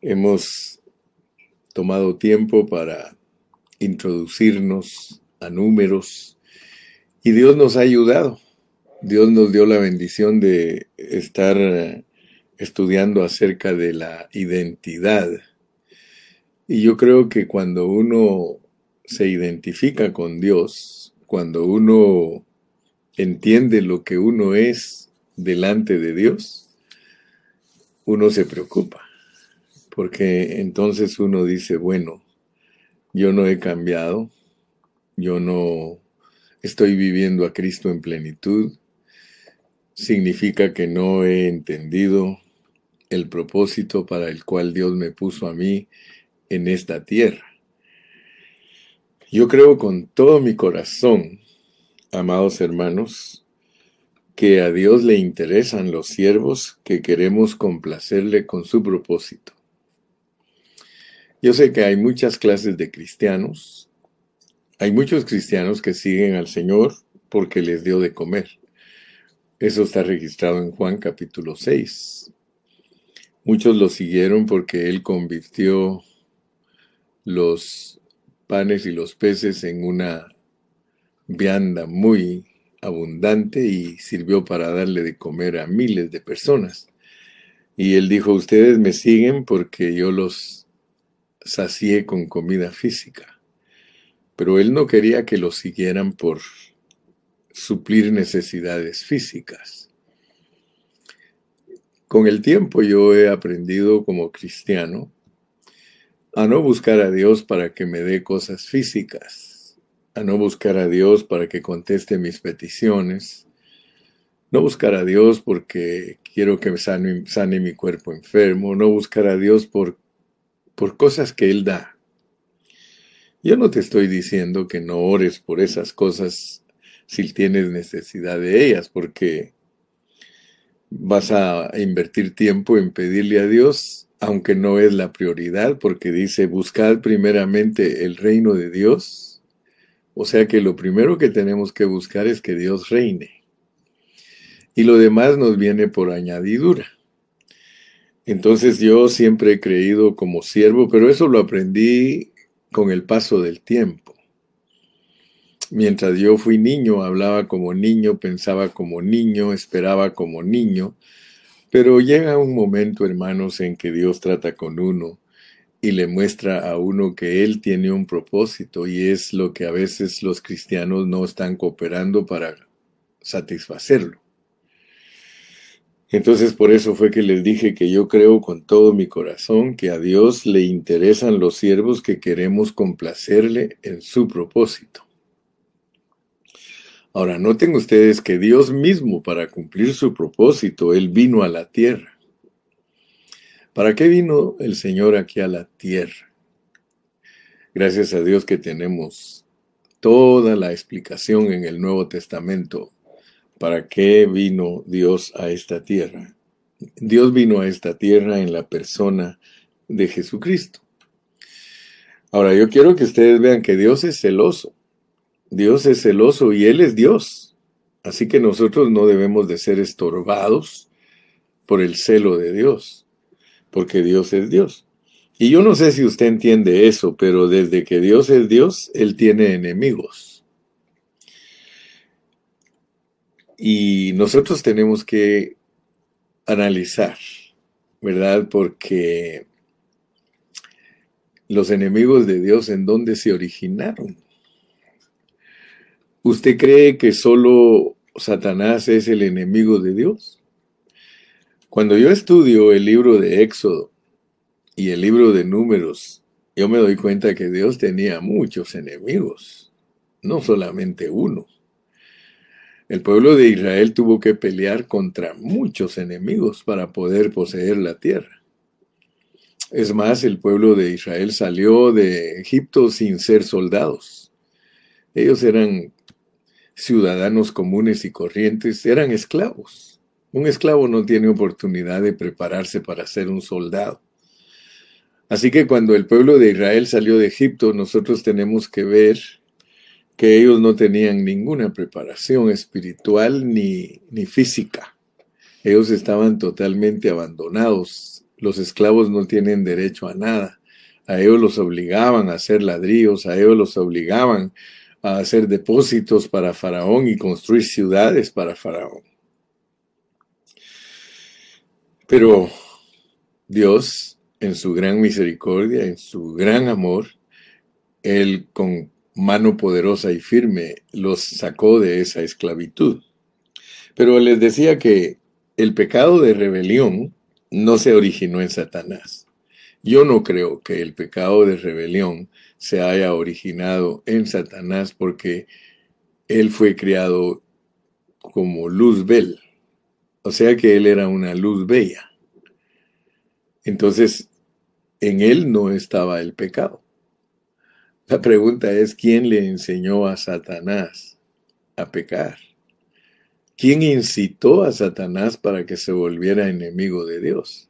hemos tomado tiempo para introducirnos a números y Dios nos ha ayudado. Dios nos dio la bendición de estar estudiando acerca de la identidad. Y yo creo que cuando uno se identifica con Dios, cuando uno entiende lo que uno es delante de Dios, uno se preocupa, porque entonces uno dice, bueno, yo no he cambiado, yo no estoy viviendo a Cristo en plenitud, significa que no he entendido el propósito para el cual Dios me puso a mí en esta tierra. Yo creo con todo mi corazón, amados hermanos, que a Dios le interesan los siervos que queremos complacerle con su propósito. Yo sé que hay muchas clases de cristianos. Hay muchos cristianos que siguen al Señor porque les dio de comer. Eso está registrado en Juan capítulo 6. Muchos lo siguieron porque Él convirtió los panes y los peces en una vianda muy abundante y sirvió para darle de comer a miles de personas. Y él dijo, ustedes me siguen porque yo los sacié con comida física. Pero él no quería que los siguieran por suplir necesidades físicas. Con el tiempo yo he aprendido como cristiano a no buscar a Dios para que me dé cosas físicas, a no buscar a Dios para que conteste mis peticiones, no buscar a Dios porque quiero que sane, sane mi cuerpo enfermo, no buscar a Dios por, por cosas que Él da. Yo no te estoy diciendo que no ores por esas cosas si tienes necesidad de ellas, porque vas a invertir tiempo en pedirle a Dios, aunque no es la prioridad, porque dice, buscad primeramente el reino de Dios. O sea que lo primero que tenemos que buscar es que Dios reine. Y lo demás nos viene por añadidura. Entonces yo siempre he creído como siervo, pero eso lo aprendí con el paso del tiempo. Mientras yo fui niño, hablaba como niño, pensaba como niño, esperaba como niño, pero llega un momento, hermanos, en que Dios trata con uno y le muestra a uno que Él tiene un propósito y es lo que a veces los cristianos no están cooperando para satisfacerlo. Entonces por eso fue que les dije que yo creo con todo mi corazón que a Dios le interesan los siervos que queremos complacerle en su propósito. Ahora, noten ustedes que Dios mismo, para cumplir su propósito, Él vino a la tierra. ¿Para qué vino el Señor aquí a la tierra? Gracias a Dios que tenemos toda la explicación en el Nuevo Testamento. ¿Para qué vino Dios a esta tierra? Dios vino a esta tierra en la persona de Jesucristo. Ahora, yo quiero que ustedes vean que Dios es celoso. Dios es celoso y Él es Dios. Así que nosotros no debemos de ser estorbados por el celo de Dios, porque Dios es Dios. Y yo no sé si usted entiende eso, pero desde que Dios es Dios, Él tiene enemigos. Y nosotros tenemos que analizar, ¿verdad? Porque los enemigos de Dios, ¿en dónde se originaron? ¿Usted cree que solo Satanás es el enemigo de Dios? Cuando yo estudio el libro de Éxodo y el libro de Números, yo me doy cuenta que Dios tenía muchos enemigos, no solamente uno. El pueblo de Israel tuvo que pelear contra muchos enemigos para poder poseer la tierra. Es más, el pueblo de Israel salió de Egipto sin ser soldados. Ellos eran ciudadanos comunes y corrientes eran esclavos. Un esclavo no tiene oportunidad de prepararse para ser un soldado. Así que cuando el pueblo de Israel salió de Egipto, nosotros tenemos que ver que ellos no tenían ninguna preparación espiritual ni, ni física. Ellos estaban totalmente abandonados Los esclavos no tienen derecho a nada. A ellos los obligaban a hacer ladrillos, a ellos los obligaban a hacer depósitos para Faraón y construir ciudades para Faraón. Pero Dios, en su gran misericordia, en su gran amor, Él con mano poderosa y firme los sacó de esa esclavitud. Pero les decía que el pecado de rebelión no se originó en Satanás. Yo no creo que el pecado de rebelión se haya originado en Satanás porque él fue criado como luz bel, o sea que él era una luz bella. Entonces, en él no estaba el pecado. La pregunta es, ¿quién le enseñó a Satanás a pecar? ¿Quién incitó a Satanás para que se volviera enemigo de Dios?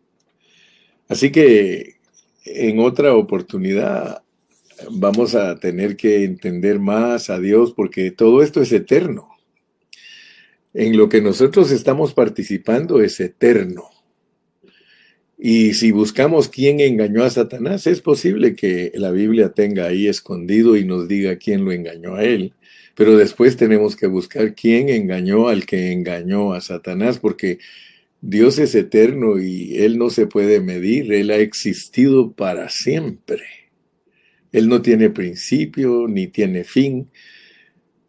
Así que en otra oportunidad vamos a tener que entender más a Dios porque todo esto es eterno. En lo que nosotros estamos participando es eterno. Y si buscamos quién engañó a Satanás, es posible que la Biblia tenga ahí escondido y nos diga quién lo engañó a él. Pero después tenemos que buscar quién engañó al que engañó a Satanás, porque Dios es eterno y Él no se puede medir, Él ha existido para siempre. Él no tiene principio ni tiene fin.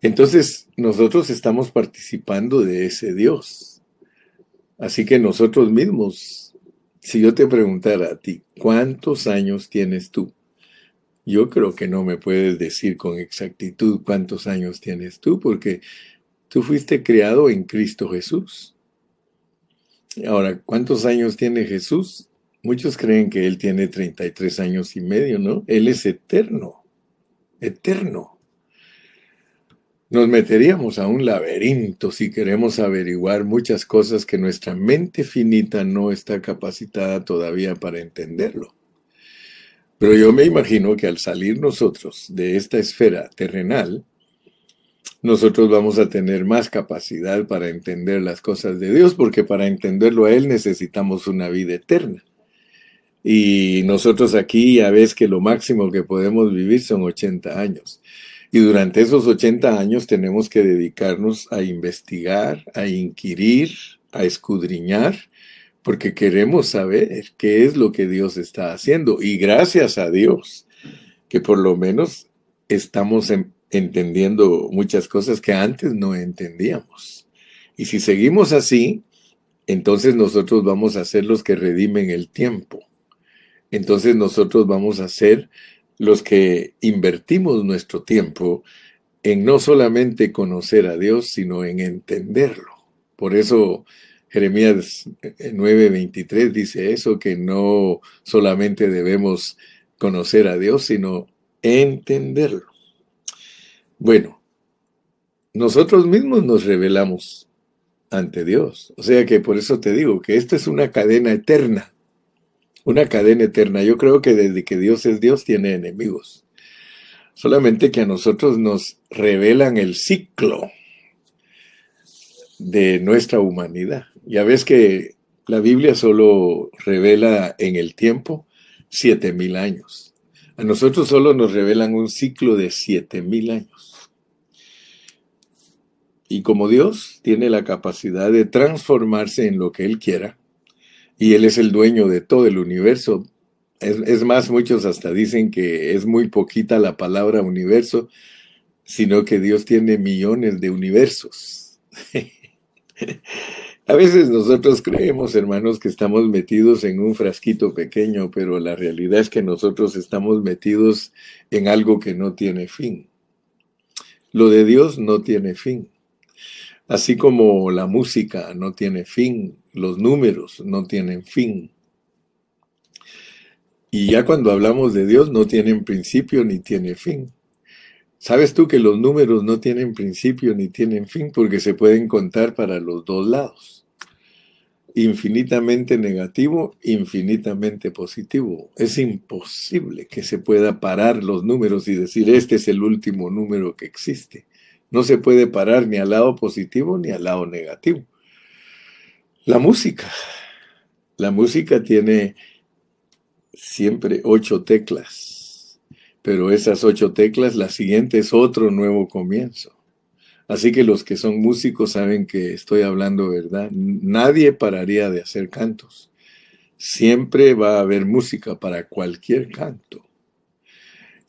Entonces nosotros estamos participando de ese Dios. Así que nosotros mismos si yo te preguntara a ti, ¿cuántos años tienes tú? Yo creo que no me puedes decir con exactitud cuántos años tienes tú, porque tú fuiste criado en Cristo Jesús. Ahora, ¿cuántos años tiene Jesús? Muchos creen que Él tiene 33 años y medio, ¿no? Él es eterno, eterno nos meteríamos a un laberinto si queremos averiguar muchas cosas que nuestra mente finita no está capacitada todavía para entenderlo. Pero yo me imagino que al salir nosotros de esta esfera terrenal, nosotros vamos a tener más capacidad para entender las cosas de Dios, porque para entenderlo a Él necesitamos una vida eterna. Y nosotros aquí ya ves que lo máximo que podemos vivir son 80 años. Y durante esos 80 años tenemos que dedicarnos a investigar, a inquirir, a escudriñar, porque queremos saber qué es lo que Dios está haciendo. Y gracias a Dios, que por lo menos estamos entendiendo muchas cosas que antes no entendíamos. Y si seguimos así, entonces nosotros vamos a ser los que redimen el tiempo. Entonces nosotros vamos a ser los que invertimos nuestro tiempo en no solamente conocer a Dios, sino en entenderlo. Por eso Jeremías 9:23 dice eso, que no solamente debemos conocer a Dios, sino entenderlo. Bueno, nosotros mismos nos revelamos ante Dios. O sea que por eso te digo que esto es una cadena eterna una cadena eterna. Yo creo que desde que Dios es Dios tiene enemigos. Solamente que a nosotros nos revelan el ciclo de nuestra humanidad. Ya ves que la Biblia solo revela en el tiempo siete mil años. A nosotros solo nos revelan un ciclo de siete mil años. Y como Dios tiene la capacidad de transformarse en lo que Él quiera, y Él es el dueño de todo el universo. Es, más, muchos hasta dicen que es muy poquita la palabra universo, sino que Dios tiene millones de universos. A veces nosotros creemos, hermanos, que estamos metidos en un frasquito pequeño, pero la realidad es que nosotros estamos metidos en algo que no tiene fin. Lo de Dios no tiene fin. Así como la música no tiene fin, los números no tienen fin. Y ya cuando hablamos de Dios no tienen principio ni tiene fin. ¿Sabes tú que los números no tienen principio ni tienen fin porque se pueden contar para los dos lados? Infinitamente negativo, infinitamente positivo. Es imposible que se pueda parar los números y decir este es el último número que existe. No se puede parar ni al lado positivo ni al lado negativo. La música. La música tiene siempre ocho teclas, pero esas ocho teclas, la siguiente es otro nuevo comienzo. Así que los que son músicos saben que estoy hablando verdad. Nadie pararía de hacer cantos. Siempre va a haber música para cualquier canto.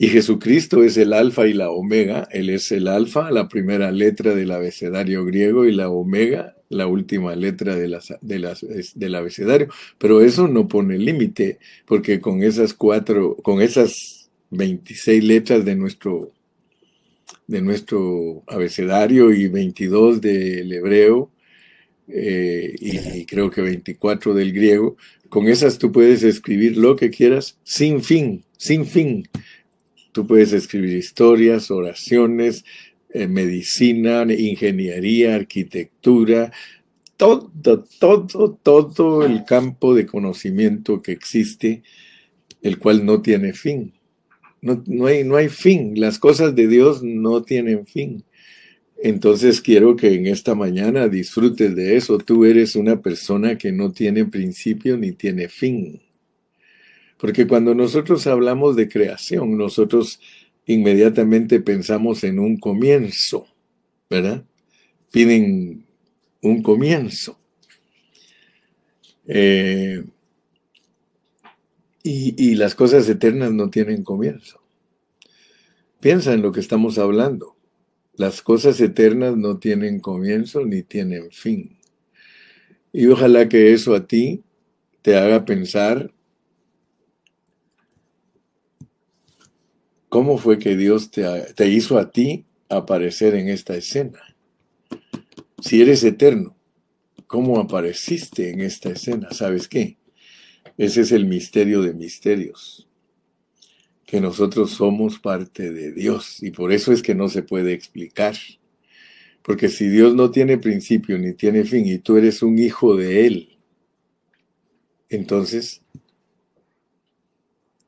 Y Jesucristo es el alfa y la omega. Él es el alfa, la primera letra del abecedario griego, y la omega, la última letra del abecedario. Pero eso no pone límite, porque con esas cuatro, con esas 26 letras de nuestro, de nuestro abecedario y 22 del hebreo, eh, y creo que 24 del griego, con esas tú puedes escribir lo que quieras sin fin, sin fin. Tú puedes escribir historias, oraciones, eh, medicina, ingeniería, arquitectura, todo, todo, todo el campo de conocimiento que existe, el cual no tiene fin. No, no, hay, no hay fin. Las cosas de Dios no tienen fin. Entonces quiero que en esta mañana disfrutes de eso. Tú eres una persona que no tiene principio ni tiene fin. Porque cuando nosotros hablamos de creación, nosotros inmediatamente pensamos en un comienzo, ¿verdad? Piden un comienzo. Eh, y, y las cosas eternas no tienen comienzo. Piensa en lo que estamos hablando. Las cosas eternas no tienen comienzo ni tienen fin. Y ojalá que eso a ti te haga pensar ¿Cómo fue que Dios te, hizo a ti aparecer en esta escena? Si eres eterno, ¿cómo apareciste en esta escena? ¿Sabes qué? Ese es el misterio de misterios, que nosotros somos parte de Dios y por eso es que no se puede explicar. Porque si Dios no tiene principio ni tiene fin y tú eres un hijo de Él, entonces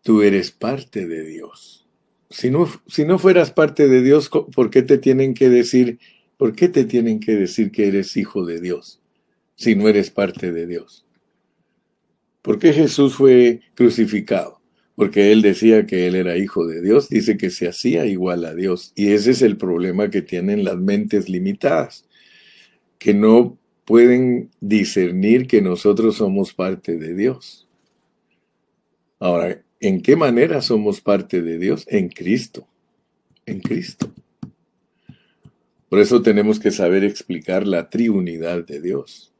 tú eres parte de Dios. Si no, si no fueras parte de Dios, ¿por qué te tienen que decir, por qué te tienen que decir que eres hijo de Dios si no eres parte de Dios? ¿Por qué Jesús fue crucificado? Porque él decía que él era hijo de Dios, dice que se hacía igual a Dios. Y ese es el problema que tienen las mentes limitadas, que no pueden discernir que nosotros somos parte de Dios. Ahora, ¿En qué manera somos parte de Dios? En Cristo. En Cristo. Por eso tenemos que saber explicar la triunidad de Dios.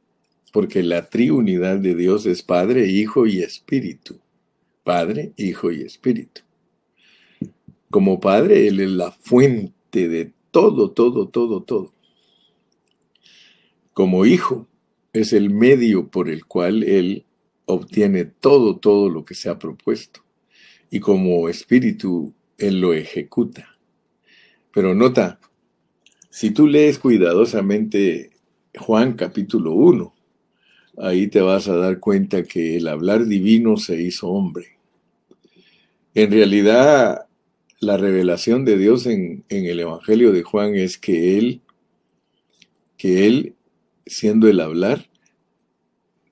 Porque la triunidad de Dios es Padre, Hijo y Espíritu. Padre, Hijo y Espíritu. Como Padre, Él es la fuente de todo, todo, todo, todo. Como Hijo, es el medio por el cual Él obtiene todo, todo lo que se ha propuesto y como espíritu Él lo ejecuta. Pero nota, si tú lees cuidadosamente Juan capítulo 1, ahí te vas a dar cuenta que el hablar divino se hizo hombre. En realidad, la revelación de Dios en, en, el Evangelio de Juan es que Él, que Él, siendo el hablar,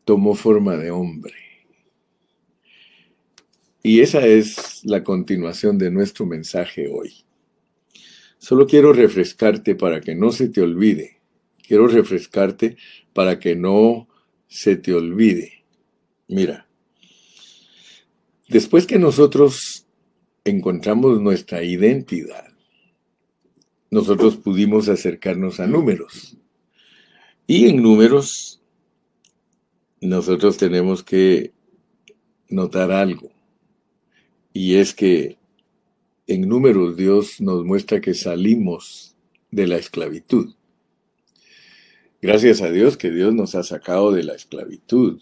tomó forma de hombre. Y esa es la continuación de nuestro mensaje hoy. Solo quiero refrescarte para que no se te olvide. Quiero refrescarte para que no se te olvide. Mira, después que nosotros encontramos nuestra identidad, nosotros pudimos acercarnos a números. Y en números, nosotros tenemos que notar algo. Y es que en números Dios nos muestra que salimos de la esclavitud. Gracias a Dios que Dios nos ha sacado de la esclavitud.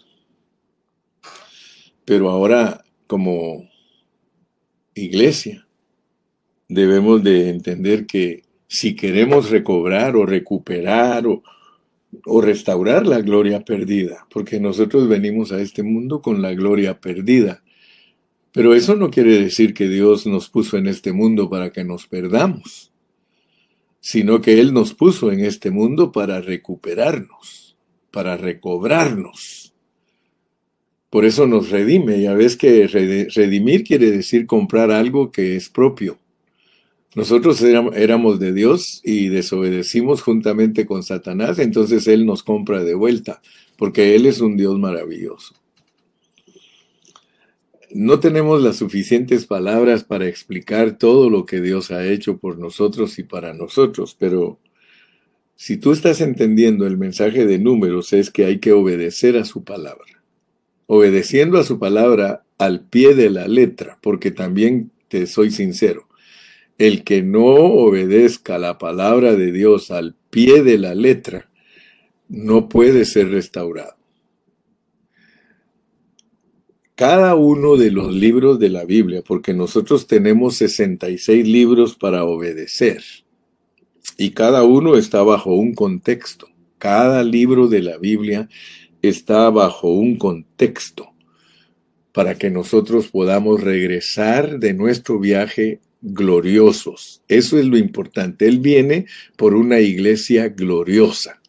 Pero ahora, como iglesia, debemos de entender que si queremos recobrar o recuperar o, o, restaurar la gloria perdida, porque nosotros venimos a este mundo con la gloria perdida, pero eso no quiere decir que Dios nos puso en este mundo para que nos perdamos, sino que Él nos puso en este mundo para recuperarnos, para recobrarnos. Por eso nos redime. Ya ves que redimir quiere decir comprar algo que es propio. Nosotros éramos de Dios y desobedecimos juntamente con Satanás, entonces Él nos compra de vuelta, porque Él es un Dios maravilloso. No tenemos las suficientes palabras para explicar todo lo que Dios ha hecho por nosotros y para nosotros, pero si tú estás entendiendo el mensaje de números es que hay que obedecer a su palabra. Obedeciendo a su palabra al pie de la letra, porque también te soy sincero, el que no obedezca la palabra de Dios al pie de la letra no puede ser restaurado. Cada uno de los libros de la Biblia, porque nosotros tenemos 66 libros para obedecer, y cada uno está bajo un contexto. Cada libro de la Biblia está bajo un contexto para que nosotros podamos regresar de nuestro viaje gloriosos. Eso es lo importante. Él viene por una iglesia gloriosa,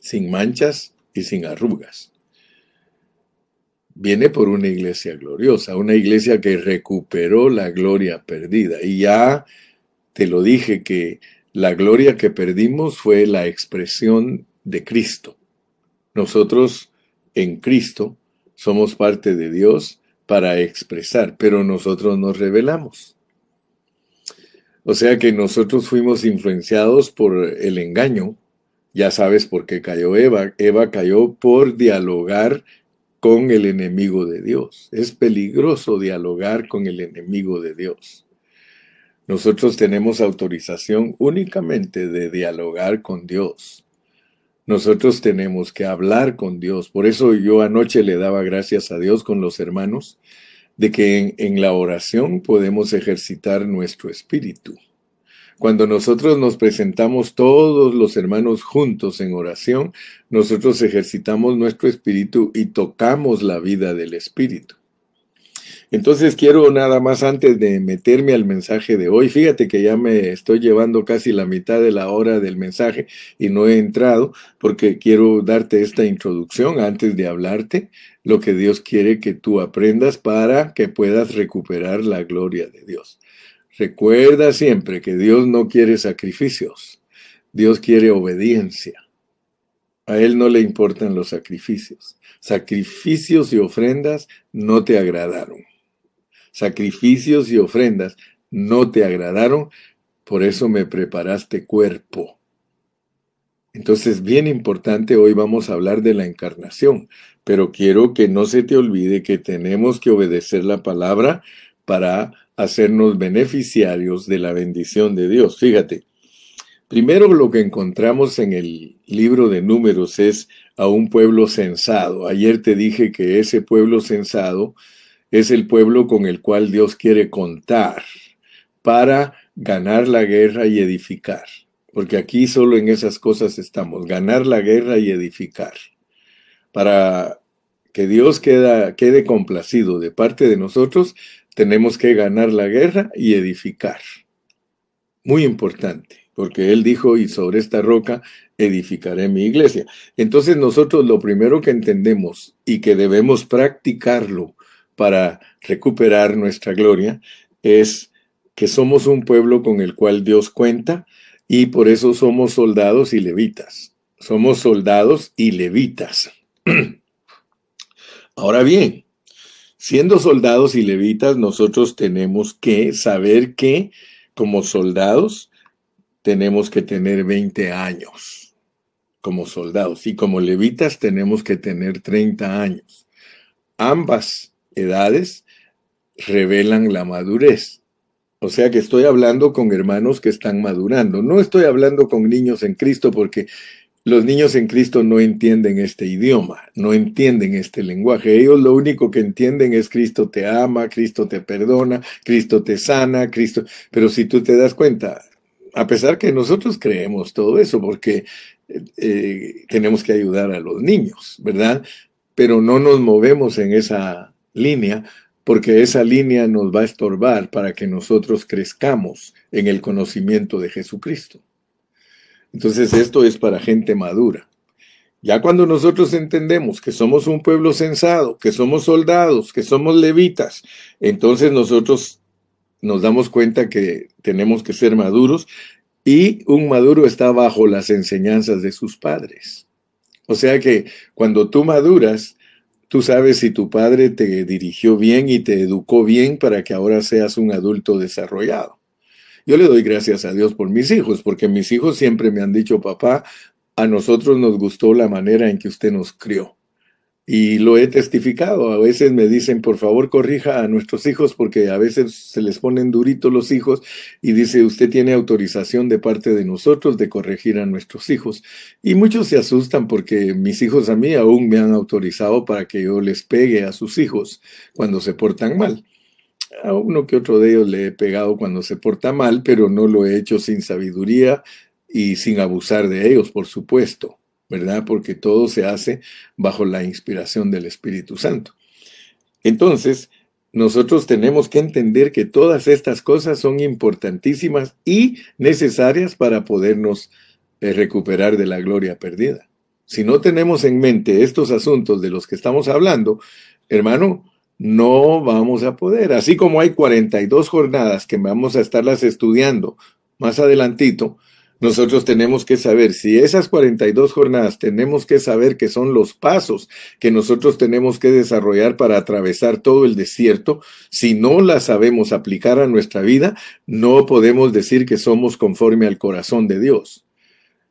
sin manchas y sin arrugas viene por una iglesia gloriosa, una iglesia que recuperó la gloria perdida. Y ya te lo dije que la gloria que perdimos fue la expresión de Cristo. Nosotros en Cristo somos parte de Dios para expresar, pero nosotros nos revelamos. O sea que nosotros fuimos influenciados por el engaño. Ya sabes por qué cayó Eva. Eva cayó por dialogar con el enemigo de Dios. Es peligroso dialogar con el enemigo de Dios. Nosotros tenemos autorización únicamente de dialogar con Dios. Nosotros tenemos que hablar con Dios. Por eso yo anoche le daba gracias a Dios con los hermanos de que en, la oración podemos ejercitar nuestro espíritu. Cuando nosotros nos presentamos todos los hermanos juntos en oración, nosotros ejercitamos nuestro espíritu y tocamos la vida del espíritu. Entonces quiero nada más antes de meterme al mensaje de hoy, fíjate que ya me estoy llevando casi la mitad de la hora del mensaje y no he entrado porque quiero darte esta introducción antes de hablarte lo que Dios quiere que tú aprendas para que puedas recuperar la gloria de Dios. Recuerda siempre que Dios no quiere sacrificios, Dios quiere obediencia. A Él no le importan los sacrificios. Sacrificios y ofrendas no te agradaron. Sacrificios y ofrendas no te agradaron, por eso me preparaste cuerpo. Entonces, bien importante, hoy vamos a hablar de la encarnación, pero quiero que no se te olvide que tenemos que obedecer la palabra para hacernos beneficiarios de la bendición de Dios. Fíjate, primero lo que encontramos en el libro de números es a un pueblo censado. Ayer te dije que ese pueblo censado es el pueblo con el cual Dios quiere contar para ganar la guerra y edificar. Porque aquí solo en esas cosas estamos, ganar la guerra y edificar. Para que Dios quede complacido de parte de nosotros, tenemos que ganar la guerra y edificar. Muy importante, porque Él dijo, y sobre esta roca edificaré mi iglesia. Entonces nosotros lo primero que entendemos y que debemos practicarlo para recuperar nuestra gloria es que somos un pueblo con el cual Dios cuenta y por eso somos soldados y levitas. Somos soldados y levitas. Ahora bien, Siendo soldados y levitas, nosotros tenemos que saber que como soldados tenemos que tener 20 años como soldados y como levitas tenemos que tener 30 años. Ambas edades revelan la madurez. O sea que estoy hablando con hermanos que están madurando. No estoy hablando con niños en Cristo porque los niños en Cristo no entienden este idioma, no entienden este lenguaje. Ellos lo único que entienden es Cristo te ama, Cristo te perdona, Cristo te sana, Cristo... Pero si tú te das cuenta, a pesar que nosotros creemos todo eso, porque eh, tenemos que ayudar a los niños, ¿verdad? Pero no nos movemos en esa línea porque esa línea nos va a estorbar para que nosotros crezcamos en el conocimiento de Jesucristo. Entonces esto es para gente madura. Ya cuando nosotros entendemos que somos un pueblo censado, que somos soldados, que somos levitas, entonces nosotros nos damos cuenta que tenemos que ser maduros y un maduro está bajo las enseñanzas de sus padres. O sea que cuando tú maduras, tú sabes si tu padre te dirigió bien y te educó bien para que ahora seas un adulto desarrollado. Yo le doy gracias a Dios por mis hijos, porque mis hijos siempre me han dicho, papá, a nosotros nos gustó la manera en que usted nos crió. Y lo he testificado. A veces me dicen, por favor, corrija a nuestros hijos porque a veces se les ponen duritos los hijos y dice, usted tiene autorización de parte de nosotros de corregir a nuestros hijos. Y muchos se asustan porque mis hijos a mí aún me han autorizado para que yo les pegue a sus hijos cuando se portan mal. A uno que otro de ellos le he pegado cuando se porta mal, pero no lo he hecho sin sabiduría y sin abusar de ellos, por supuesto, ¿verdad? Porque todo se hace bajo la inspiración del Espíritu Santo. Entonces, nosotros tenemos que entender que todas estas cosas son importantísimas y necesarias para podernos eh, recuperar de la gloria perdida. Si no tenemos en mente estos asuntos de los que estamos hablando, hermano, no vamos a poder. Así como hay 42 jornadas que vamos a estarlas estudiando más adelantito, nosotros tenemos que saber si esas 42 jornadas tenemos que saber que son los pasos que nosotros tenemos que desarrollar para atravesar todo el desierto. Si no las sabemos aplicar a nuestra vida, no podemos decir que somos conforme al corazón de Dios.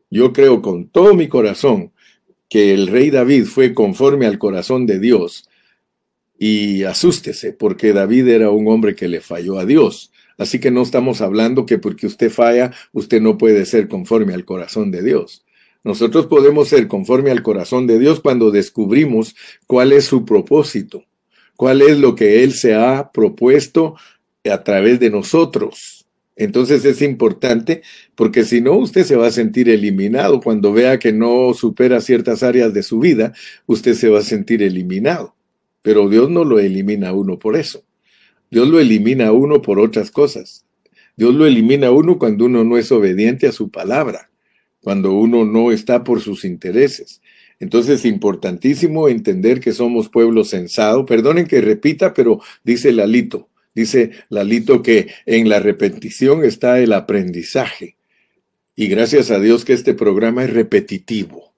Yo creo con todo mi corazón que el rey David fue conforme al corazón de Dios. Y asústese, porque David era un hombre que le falló a Dios. Así que no estamos hablando que porque usted falla, usted no puede ser conforme al corazón de Dios. Nosotros podemos ser conforme al corazón de Dios cuando descubrimos cuál es su propósito, cuál es lo que Él se ha propuesto a través de nosotros. Entonces es importante porque si no, usted se va a sentir eliminado. Cuando vea que no supera ciertas áreas de su vida, usted se va a sentir eliminado. Pero Dios no lo elimina a uno por eso. Dios lo elimina a uno por otras cosas. Dios lo elimina a uno cuando uno no es obediente a su palabra, cuando uno no está por sus intereses. Entonces es importantísimo entender que somos pueblo sensado. Perdonen que repita, pero dice Lalito, dice Lalito que en la repetición está el aprendizaje. Y gracias a Dios que este programa es repetitivo.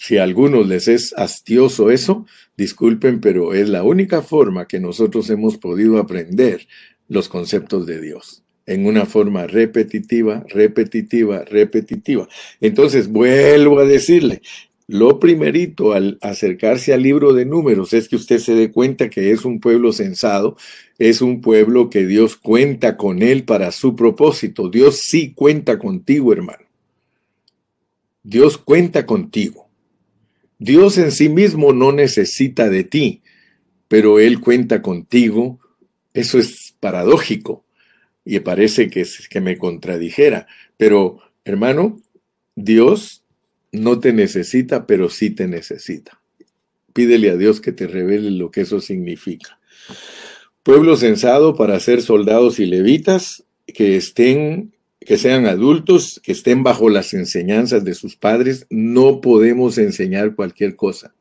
Si a algunos les es hastioso eso, disculpen, pero es la única forma que nosotros hemos podido aprender los conceptos de Dios en una forma repetitiva, repetitiva, repetitiva. Entonces, vuelvo a decirle, lo primerito al acercarse al libro de números es que usted se dé cuenta que es un pueblo sensado, es un pueblo que Dios cuenta con él para su propósito. Dios sí cuenta contigo, hermano. Dios cuenta contigo. Dios en sí mismo no necesita de ti, pero Él cuenta contigo. Eso es paradójico y parece que, que me contradijera. Pero, hermano, Dios no te necesita, pero sí te necesita. Pídele a Dios que te revele lo que eso significa. Pueblo censado para ser soldados y levitas que estén que sean adultos, que estén bajo las enseñanzas de sus padres, no podemos enseñar cualquier cosa.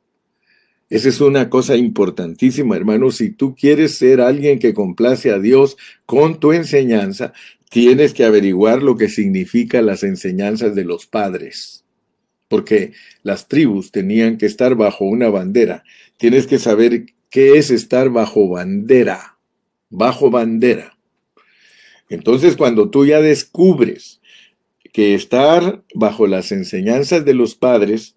Esa es una cosa importantísima, hermano. Si tú quieres ser alguien que complace a Dios con tu enseñanza, tienes que averiguar lo que significa las enseñanzas de los padres. Porque las tribus tenían que estar bajo una bandera. Tienes que saber qué es estar bajo bandera. Bajo bandera. Entonces, cuando tú ya descubres que estar bajo las enseñanzas de los padres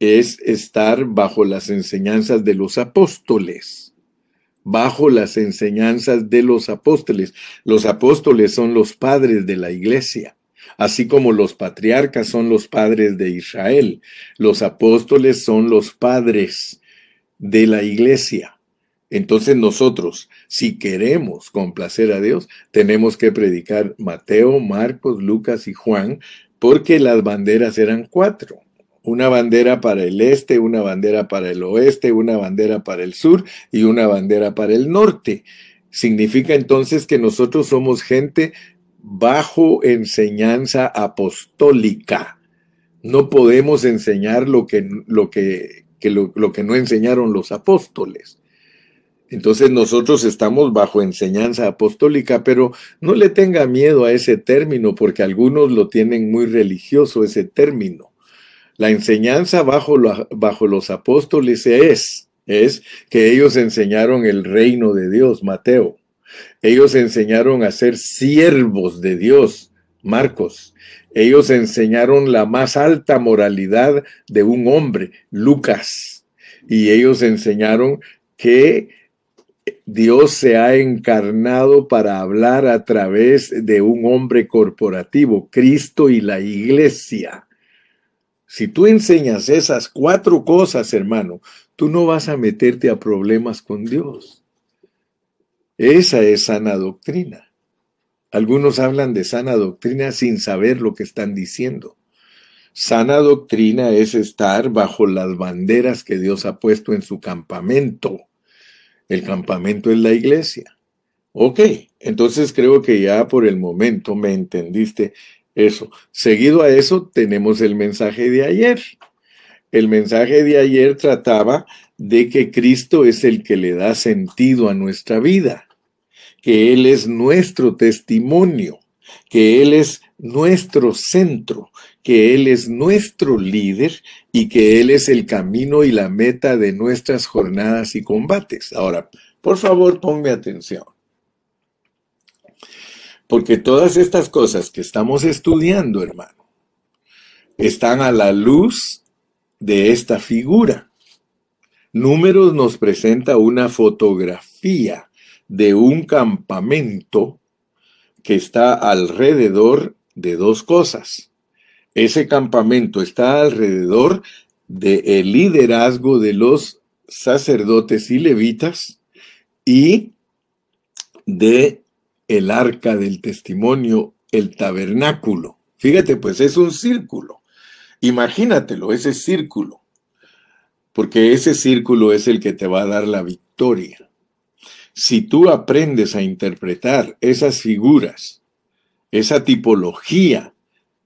es estar bajo las enseñanzas de los apóstoles, bajo las enseñanzas de los apóstoles. Los apóstoles son los padres de la iglesia, así como los patriarcas son los padres de Israel. Los apóstoles son los padres de la iglesia. Entonces nosotros, si queremos complacer a Dios, tenemos que predicar Mateo, Marcos, Lucas y Juan, porque las banderas eran cuatro. Una bandera para el este, una bandera para el oeste, una bandera para el sur y una bandera para el norte. Significa entonces que nosotros somos gente bajo enseñanza apostólica. No podemos enseñar lo que, lo que, lo que no enseñaron los apóstoles. Entonces nosotros estamos bajo enseñanza apostólica, pero no le tenga miedo a ese término porque algunos lo tienen muy religioso ese término. La enseñanza bajo, los apóstoles es, es que ellos enseñaron el reino de Dios, Mateo. Ellos enseñaron a ser siervos de Dios, Marcos. Ellos enseñaron la más alta moralidad de un hombre, Lucas. Y ellos enseñaron que Dios se ha encarnado para hablar a través de un hombre corporativo, Cristo y la iglesia. Si tú enseñas esas cuatro cosas, hermano, tú no vas a meterte a problemas con Dios. Esa es sana doctrina. Algunos hablan de sana doctrina sin saber lo que están diciendo. Sana doctrina es estar bajo las banderas que Dios ha puesto en su campamento el campamento es la iglesia. Ok, entonces creo que ya por el momento me entendiste eso. Seguido a eso tenemos el mensaje de ayer. El mensaje de ayer trataba de que Cristo es el que le da sentido a nuestra vida, que Él es nuestro testimonio, que Él es nuestro centro, que Él es nuestro líder y que Él es el camino y la meta de nuestras jornadas y combates. Ahora, por favor, ponme atención. Porque todas estas cosas que estamos estudiando, hermano, están a la luz de esta figura. Números nos presenta una fotografía de un campamento que está alrededor de dos cosas ese campamento está alrededor del liderazgo de los sacerdotes y levitas y de el arca del testimonio, el tabernáculo. Fíjate, pues es un círculo. Imagínatelo, ese círculo, porque ese círculo es el que te va a dar la victoria. Si tú aprendes a interpretar esas figuras, esa tipología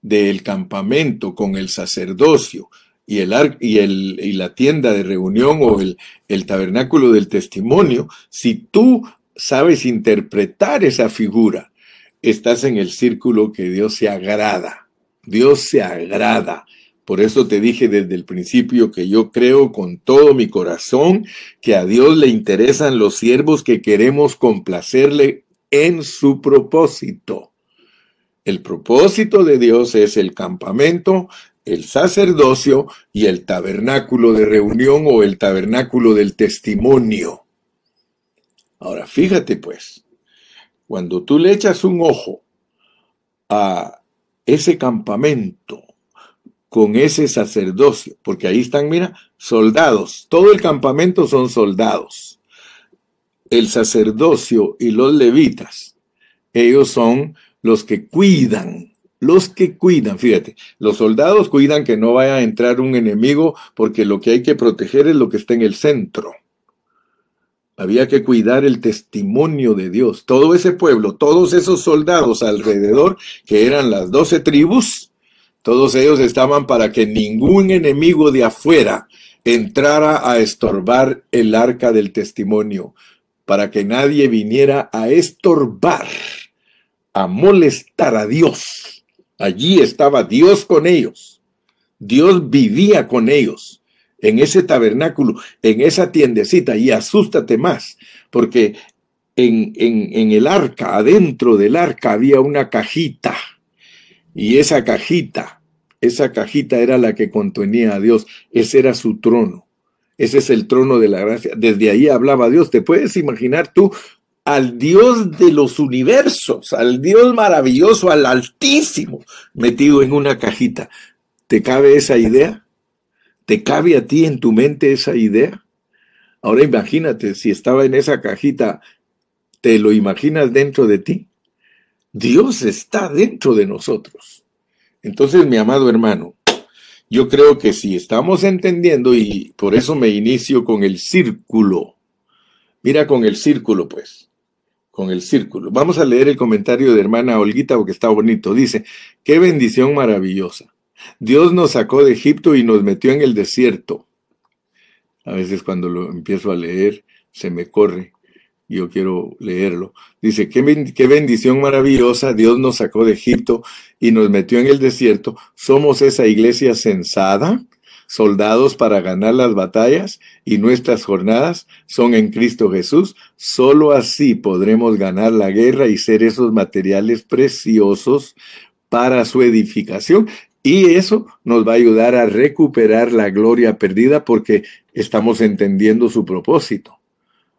del campamento con el sacerdocio y, el, y, el, y la tienda de reunión o el, el tabernáculo del testimonio, si tú sabes interpretar esa figura, estás en el círculo que Dios se agrada. Dios se agrada. Por eso te dije desde el principio que yo creo con todo mi corazón que a Dios le interesan los siervos que queremos complacerle en su propósito. El propósito de Dios es el campamento, el sacerdocio y el tabernáculo de reunión o el tabernáculo del testimonio. Ahora, fíjate pues, cuando tú le echas un ojo a ese campamento con ese sacerdocio, porque ahí están, mira, soldados, todo el campamento son soldados. El sacerdocio y los levitas, ellos son los que cuidan, los que cuidan, fíjate, los soldados cuidan que no vaya a entrar un enemigo porque lo que hay que proteger es lo que está en el centro. Había que cuidar el testimonio de Dios. Todo ese pueblo, todos esos soldados alrededor, que eran las doce tribus, todos ellos estaban para que ningún enemigo de afuera entrara a estorbar el arca del testimonio, para que nadie viniera a estorbar a molestar a Dios. Allí estaba Dios con ellos. Dios vivía con ellos en ese tabernáculo, en esa tiendecita, y asústate más, porque en, en, el arca, adentro del arca había una cajita, y esa cajita, esa cajita era la que contenía a Dios, ese era su trono. Ese es el trono de la gracia. Desde ahí hablaba Dios. ¿Te puedes imaginar tú al Dios de los universos, al Dios maravilloso, al Altísimo, metido en una cajita. ¿Te cabe esa idea? ¿Te cabe a ti en tu mente esa idea? Ahora imagínate, si estaba en esa cajita, ¿te lo imaginas dentro de ti? Dios está dentro de nosotros. Entonces, mi amado hermano, yo creo que si estamos entendiendo, y por eso me inicio con el círculo, mira con el círculo, pues con el círculo. Vamos a leer el comentario de hermana Olguita porque está bonito. Dice, qué bendición maravillosa. Dios nos sacó de Egipto y nos metió en el desierto. A veces cuando lo empiezo a leer se me corre. Yo quiero leerlo. Dice, qué, qué bendición maravillosa. Dios nos sacó de Egipto y nos metió en el desierto. Somos esa iglesia sensada soldados para ganar las batallas y nuestras jornadas son en Cristo Jesús. Solo así podremos ganar la guerra y ser esos materiales preciosos para su edificación. Y eso nos va a ayudar a recuperar la gloria perdida porque estamos entendiendo su propósito.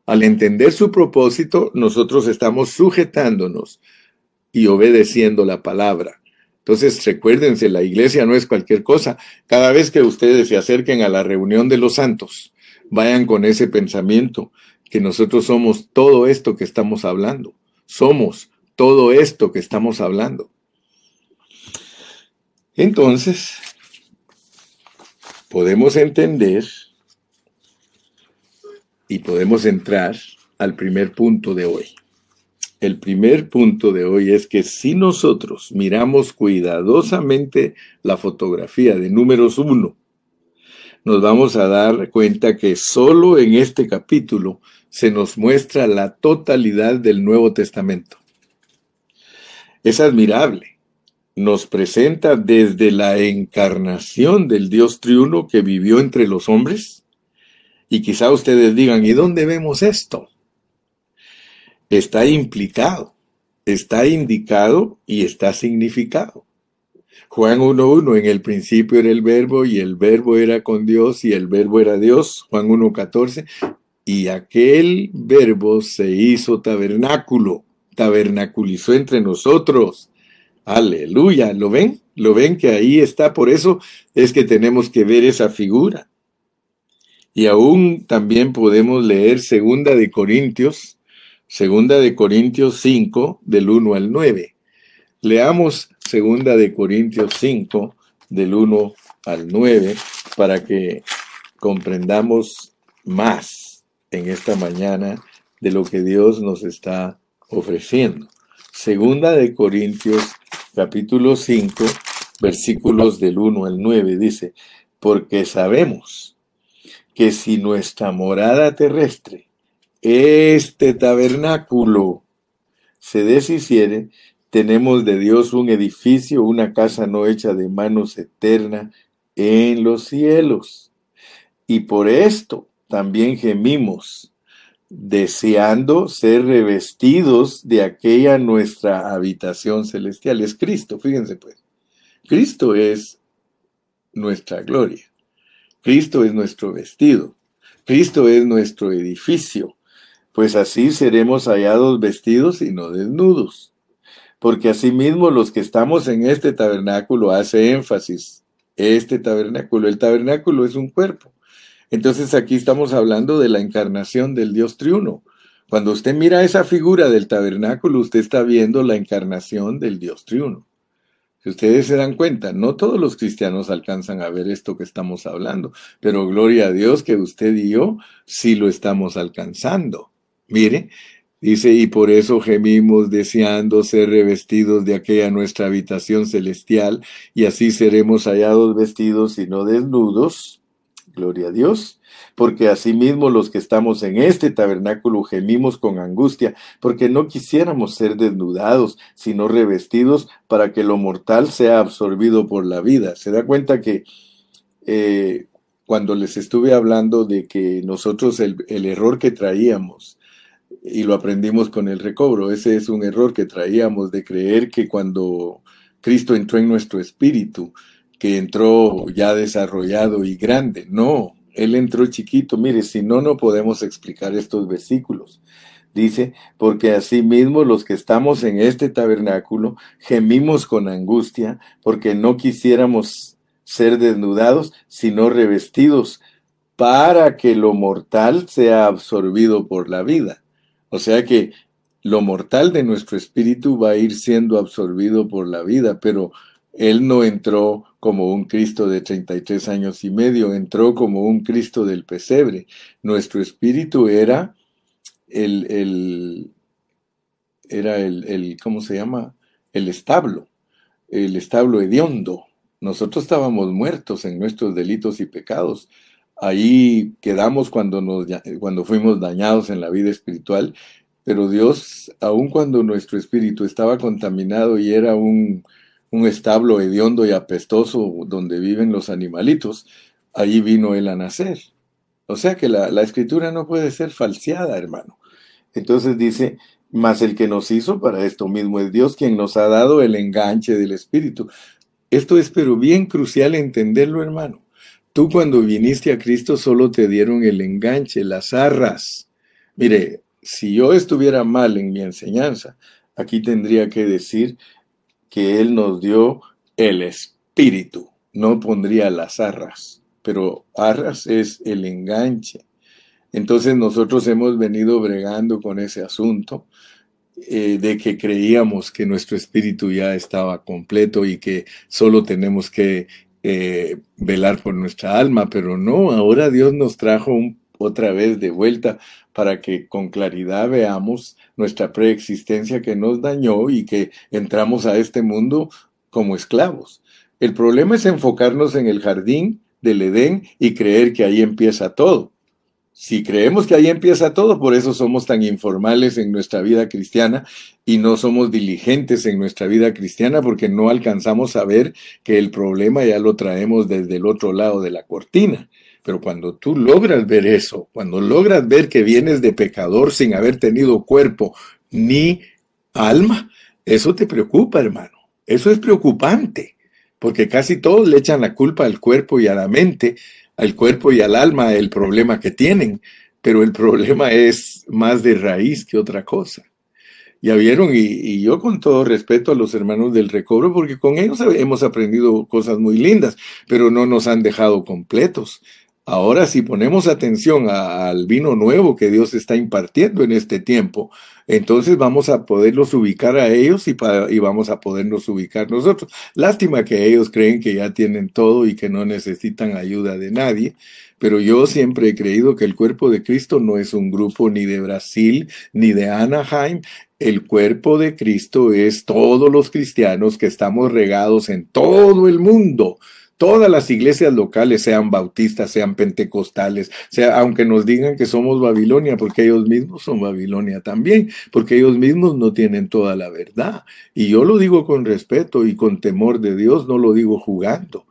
Al entender su propósito, nosotros estamos sujetándonos y obedeciendo la palabra. Entonces, recuérdense, la iglesia no es cualquier cosa. Cada vez que ustedes se acerquen a la reunión de los santos, vayan con ese pensamiento que nosotros somos todo esto que estamos hablando. Somos todo esto que estamos hablando. Entonces, podemos entender y podemos entrar al primer punto de hoy. El primer punto de hoy es que si nosotros miramos cuidadosamente la fotografía de números uno, nos vamos a dar cuenta que solo en este capítulo se nos muestra la totalidad del Nuevo Testamento. Es admirable. Nos presenta desde la encarnación del Dios triuno que vivió entre los hombres. Y quizá ustedes digan, ¿y dónde vemos esto? Está implicado, está indicado y está significado. Juan 1.1, en el principio era el verbo y el verbo era con Dios y el verbo era Dios. Juan 1.14, y aquel verbo se hizo tabernáculo, tabernaculizó entre nosotros. Aleluya, ¿lo ven? ¿Lo ven que ahí está? Por eso es que tenemos que ver esa figura. Y aún también podemos leer segunda de Corintios Segunda de Corintios 5, del 1 al 9. Leamos Segunda de Corintios 5, del 1 al 9, para que comprendamos más en esta mañana de lo que Dios nos está ofreciendo. Segunda de Corintios capítulo 5, versículos del 1 al 9 dice, porque sabemos que si nuestra morada terrestre, este tabernáculo se deshiciere, tenemos de Dios un edificio, una casa no hecha de manos eterna en los cielos. Y por esto también gemimos, deseando ser revestidos de aquella nuestra habitación celestial. Es Cristo, fíjense pues. Cristo es nuestra gloria. Cristo es nuestro vestido. Cristo es nuestro edificio pues así seremos hallados vestidos y no desnudos. Porque asimismo los que estamos en este tabernáculo hace énfasis. Este tabernáculo, el tabernáculo es un cuerpo. Entonces aquí estamos hablando de la encarnación del Dios triuno. Cuando usted mira esa figura del tabernáculo, usted está viendo la encarnación del Dios triuno. Si ustedes se dan cuenta, no todos los cristianos alcanzan a ver esto que estamos hablando, pero gloria a Dios que usted y yo sí lo estamos alcanzando. Mire, dice, y por eso gemimos deseando ser revestidos de aquella nuestra habitación celestial, y así seremos hallados vestidos y no desnudos. Gloria a Dios. Porque asimismo los que estamos en este tabernáculo gemimos con angustia, porque no quisiéramos ser desnudados, sino revestidos para que lo mortal sea absorbido por la vida. Se da cuenta que eh, cuando les estuve hablando de que nosotros el, el error que traíamos y lo aprendimos con el recobro. Ese es un error que traíamos de creer que cuando Cristo entró en nuestro espíritu, que entró ya desarrollado y grande. No, Él entró chiquito. Mire, si no, no podemos explicar estos versículos. Dice, porque asimismo los que estamos en este tabernáculo gemimos con angustia, porque no quisiéramos ser desnudados, sino revestidos, para que lo mortal sea absorbido por la vida. O sea que lo mortal de nuestro espíritu va a ir siendo absorbido por la vida, pero Él no entró como un Cristo de 33 años y medio, entró como un Cristo del pesebre. Nuestro espíritu era el, el era el, el, ¿cómo se llama? El establo, el establo hediondo, Nosotros estábamos muertos en nuestros delitos y pecados. Ahí quedamos cuando, nos, cuando fuimos dañados en la vida espiritual, pero Dios, aun cuando nuestro espíritu estaba contaminado y era un, un establo hediondo y apestoso donde viven los animalitos, allí vino Él a nacer. O sea que la, la escritura no puede ser falseada, hermano. Entonces dice, mas el que nos hizo para esto mismo es Dios quien nos ha dado el enganche del Espíritu. Esto es pero bien crucial entenderlo, hermano. Tú cuando viniste a Cristo solo te dieron el enganche, las arras. Mire, si yo estuviera mal en mi enseñanza, aquí tendría que decir que Él nos dio el Espíritu. No pondría las arras, pero arras es el enganche. Entonces nosotros hemos venido bregando con ese asunto eh, de que creíamos que nuestro espíritu ya estaba completo y que solo tenemos que eh, velar por nuestra alma, pero no, ahora Dios nos trajo otra vez de vuelta para que con claridad veamos nuestra preexistencia que nos dañó y que entramos a este mundo como esclavos. El problema es enfocarnos en el jardín del Edén y creer que ahí empieza todo. Si creemos que ahí empieza todo, por eso somos tan informales en nuestra vida cristiana y no somos diligentes en nuestra vida cristiana porque no alcanzamos a ver que el problema ya lo traemos desde el otro lado de la cortina. Pero cuando tú logras ver eso, cuando logras ver que vienes de pecador sin haber tenido cuerpo ni alma, eso te preocupa, hermano. Eso es preocupante, porque casi todos le echan la culpa al cuerpo y a la mente, al cuerpo y al alma el problema que tienen, pero el problema es más de raíz que otra cosa. Ya vieron, y, yo con todo respeto a los hermanos del recobro, porque con ellos hemos aprendido cosas muy lindas, pero no nos han dejado completos. Ahora, si ponemos atención al vino nuevo que Dios está impartiendo en este tiempo, entonces vamos a poderlos ubicar a ellos y, y, vamos a podernos ubicar nosotros. Lástima que ellos creen que ya tienen todo y que no necesitan ayuda de nadie, pero yo siempre he creído que el cuerpo de Cristo no es un grupo ni de Brasil ni de Anaheim. El cuerpo de Cristo es todos los cristianos que estamos regados en todo el mundo todas las iglesias locales, sean bautistas, sean pentecostales, sea, aunque nos digan que somos Babilonia, porque ellos mismos son Babilonia también, porque ellos mismos no tienen toda la verdad. Y yo lo digo con respeto y con temor de Dios, no lo digo jugando,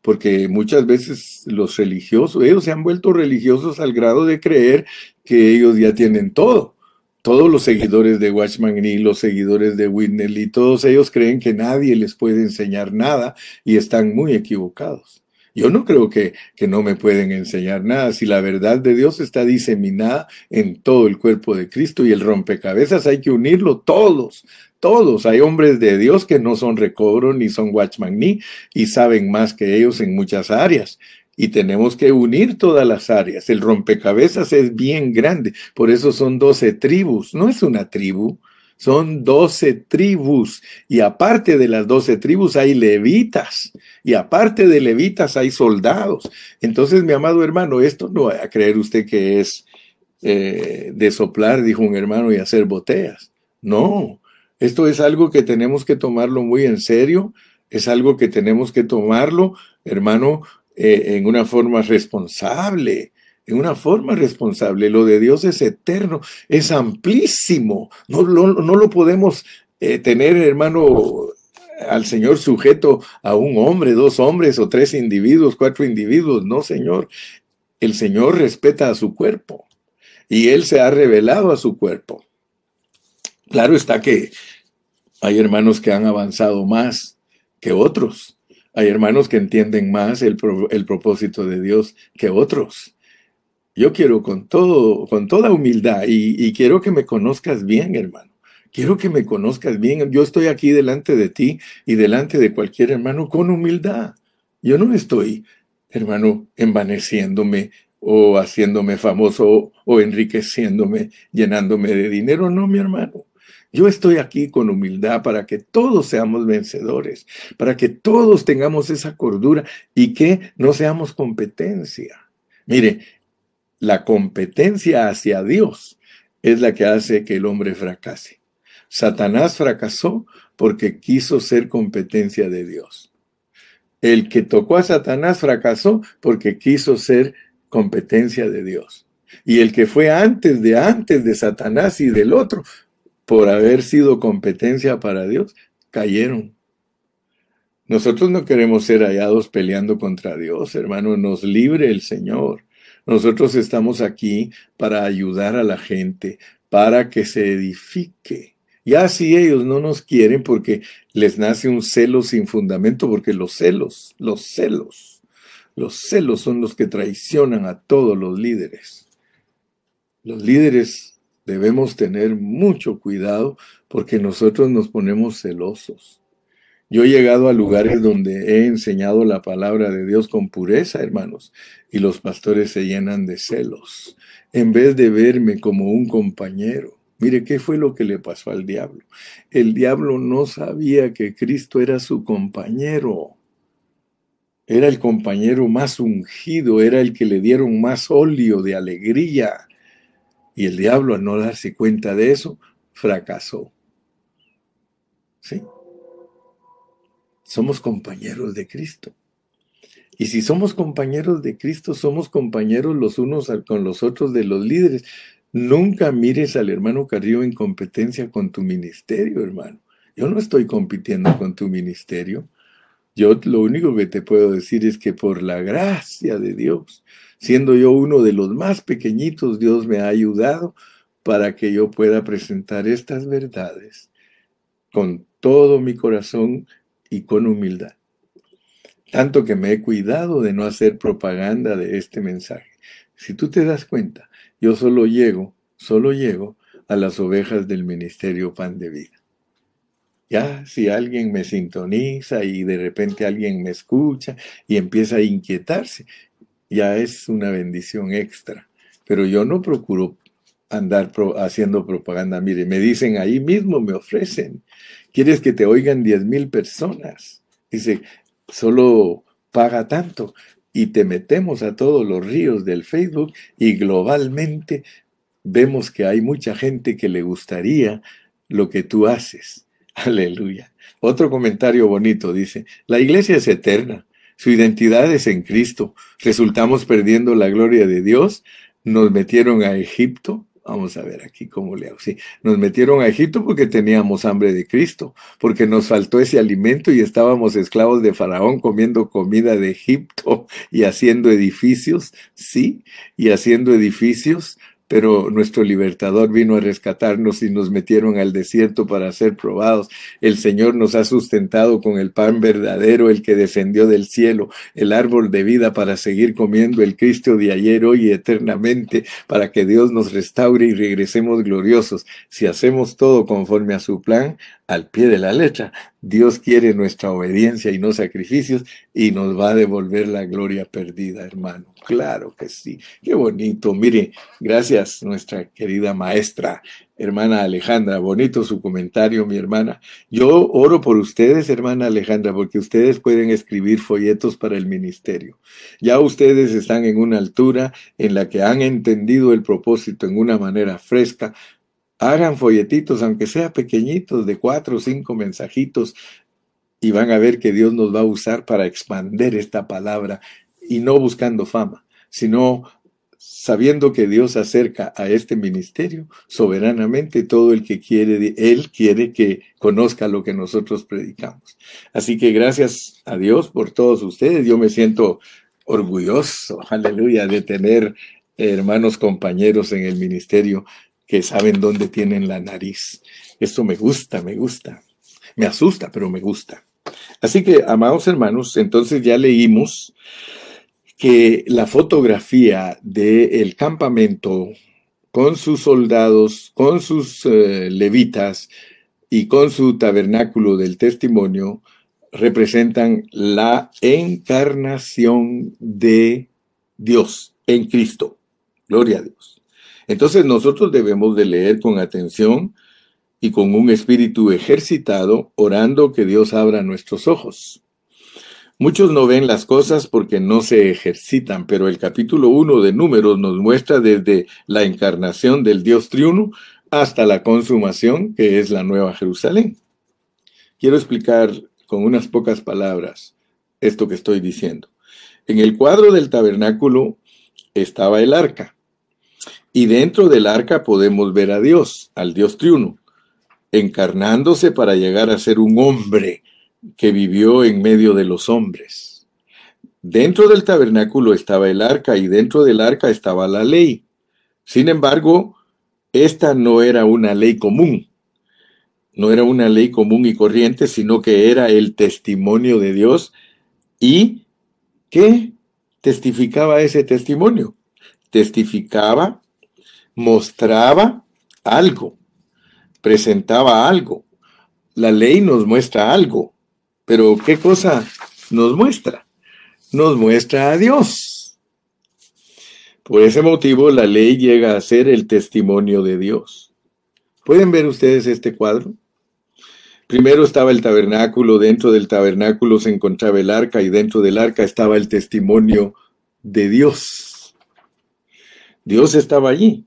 porque muchas veces los religiosos, ellos se han vuelto religiosos al grado de creer que ellos ya tienen todo todos los seguidores de Watchman Nee, los seguidores de Whitney y todos ellos creen que nadie les puede enseñar nada y están muy equivocados. Yo no creo que, que no me pueden enseñar nada. Si la verdad de Dios está diseminada en todo el cuerpo de Cristo y el rompecabezas hay que unirlo todos, todos. Hay hombres de Dios que no son recobro ni son Watchman Nee y saben más que ellos en muchas áreas y tenemos que unir todas las áreas. El rompecabezas es bien grande, por eso son doce tribus, no es una tribu, son doce tribus y aparte de las doce tribus hay levitas y aparte de levitas hay soldados. Entonces, mi amado hermano, esto no va a creer usted que es eh, de soplar, dijo un hermano, y hacer botellas. No, esto es algo que tenemos que tomarlo muy en serio, es algo que tenemos que tomarlo, hermano, eh, en una forma responsable, en una forma responsable. Lo de Dios es eterno, es amplísimo. No, no lo podemos eh, tener, hermano, al Señor sujeto a un hombre, dos hombres o tres individuos, cuatro individuos. No, Señor. El Señor respeta a su cuerpo y Él se ha revelado a su cuerpo. Claro está que hay hermanos que han avanzado más que otros. Hay hermanos que entienden más el, propósito de Dios que otros. Yo quiero con todo, con toda humildad y, y quiero que me conozcas bien, hermano. Quiero que me conozcas bien. Yo estoy aquí delante de ti y delante de cualquier hermano con humildad. Yo no estoy, hermano, envaneciéndome o haciéndome famoso o enriqueciéndome, llenándome de dinero. No, mi hermano. Yo estoy aquí con humildad para que todos seamos vencedores, para que todos tengamos esa cordura y que no seamos competencia. Mire, la competencia hacia Dios es la que hace que el hombre fracase. Satanás fracasó porque quiso ser competencia de Dios. El que tocó a Satanás fracasó porque quiso ser competencia de Dios. Y el que fue antes de antes de Satanás y del otro, por haber sido competencia para Dios, cayeron. Nosotros no queremos ser hallados peleando contra Dios, hermano, nos libre el Señor. Nosotros estamos aquí para ayudar a la gente, para que se edifique. Ya si ellos no nos quieren porque les nace un celo sin fundamento, porque los celos, los celos, los celos son los que traicionan a todos los líderes. Los líderes debemos tener mucho cuidado porque nosotros nos ponemos celosos. Yo he llegado a lugares donde he enseñado la palabra de Dios con pureza, hermanos, y los pastores se llenan de celos, en vez de verme como un compañero. Mire, ¿qué fue lo que le pasó al diablo? El diablo no sabía que Cristo era su compañero. Era el compañero más ungido, era el que le dieron más óleo de alegría. Y el diablo, al no darse cuenta de eso, fracasó. ¿Sí? Somos compañeros de Cristo. Y si somos compañeros de Cristo, somos compañeros los unos con los otros de los líderes. Nunca mires al hermano Carrillo en competencia con tu ministerio, hermano. Yo no estoy compitiendo con tu ministerio. Yo lo único que te puedo decir es que por la gracia de Dios, siendo yo uno de los más pequeñitos, Dios me ha ayudado para que yo pueda presentar estas verdades con todo mi corazón y con humildad. Tanto que me he cuidado de no hacer propaganda de este mensaje. Si tú te das cuenta, yo solo llego, solo llego a las ovejas del ministerio Pan de Vida. Ya, si alguien me sintoniza y de repente alguien me escucha y empieza a inquietarse, ya es una bendición extra. Pero yo no procuro andar haciendo propaganda. Mire, me dicen ahí mismo, me ofrecen, ¿quieres que te oigan diez mil personas? Dice, solo paga tanto y te metemos a todos los ríos del Facebook y globalmente vemos que hay mucha gente que le gustaría lo que tú haces. Aleluya. Otro comentario bonito dice, la iglesia es eterna, su identidad es en Cristo, resultamos perdiendo la gloria de Dios, nos metieron a Egipto, Vamos a ver aquí cómo le hago. Sí, nos metieron a Egipto porque teníamos hambre de Cristo, porque nos faltó ese alimento y estábamos esclavos de Faraón comiendo comida de Egipto y haciendo edificios, sí, y haciendo edificios pero nuestro libertador vino a rescatarnos y nos metieron al desierto para ser probados. El Señor nos ha sustentado con el pan verdadero, el que descendió del cielo, el árbol de vida para seguir comiendo el Cristo de ayer, hoy y eternamente, para que Dios nos restaure y regresemos gloriosos. Si hacemos todo conforme a su plan, al pie de la letra, Dios quiere nuestra obediencia y no sacrificios y nos va a devolver la gloria perdida, hermano. Claro que sí. Qué bonito. Mire, gracias nuestra querida maestra, hermana Alejandra. Bonito su comentario, mi hermana. Yo oro por ustedes, hermana Alejandra, porque ustedes pueden escribir folletos para el ministerio. Ya ustedes están en una altura en la que han entendido el propósito en una manera fresca, Hagan folletitos, aunque sea pequeñitos, de cuatro o cinco mensajitos, y van a ver que Dios nos va a usar para expander esta palabra y no buscando fama, sino sabiendo que Dios acerca a este ministerio soberanamente todo el que quiere, Él quiere que conozca lo que nosotros predicamos. Así que gracias a Dios por todos ustedes. Yo me siento orgulloso, aleluya, de tener hermanos compañeros en el ministerio que saben dónde tienen la nariz. Esto me gusta, me gusta. Me asusta, pero me gusta. Así que, amados hermanos, entonces ya leímos que la fotografía del campamento con sus soldados, con sus eh, levitas y con su tabernáculo del testimonio representan la encarnación de Dios en Cristo. Gloria a Dios. Entonces nosotros debemos de leer con atención y con un espíritu ejercitado, orando que Dios abra nuestros ojos. Muchos no ven las cosas porque no se ejercitan, pero el capítulo 1 de Números nos muestra desde la encarnación del Dios triuno hasta la consumación, que es la Nueva Jerusalén. Quiero explicar con unas pocas palabras esto que estoy diciendo. En el cuadro del tabernáculo estaba el arca. Y dentro del arca podemos ver a Dios, al Dios triuno, encarnándose para llegar a ser un hombre que vivió en medio de los hombres. Dentro del tabernáculo estaba el arca y dentro del arca estaba la ley. Sin embargo, esta no era una ley común, no era una ley común y corriente, sino que era el testimonio de Dios y ¿qué testificaba ese testimonio? Testificaba, mostraba algo, presentaba algo. La ley nos muestra algo, pero ¿qué cosa nos muestra? Nos muestra a Dios. Por ese motivo la ley llega a ser el testimonio de Dios. ¿Pueden ver ustedes este cuadro? Primero estaba el tabernáculo, dentro del tabernáculo se encontraba el arca y dentro del arca estaba el testimonio de Dios. Dios estaba allí,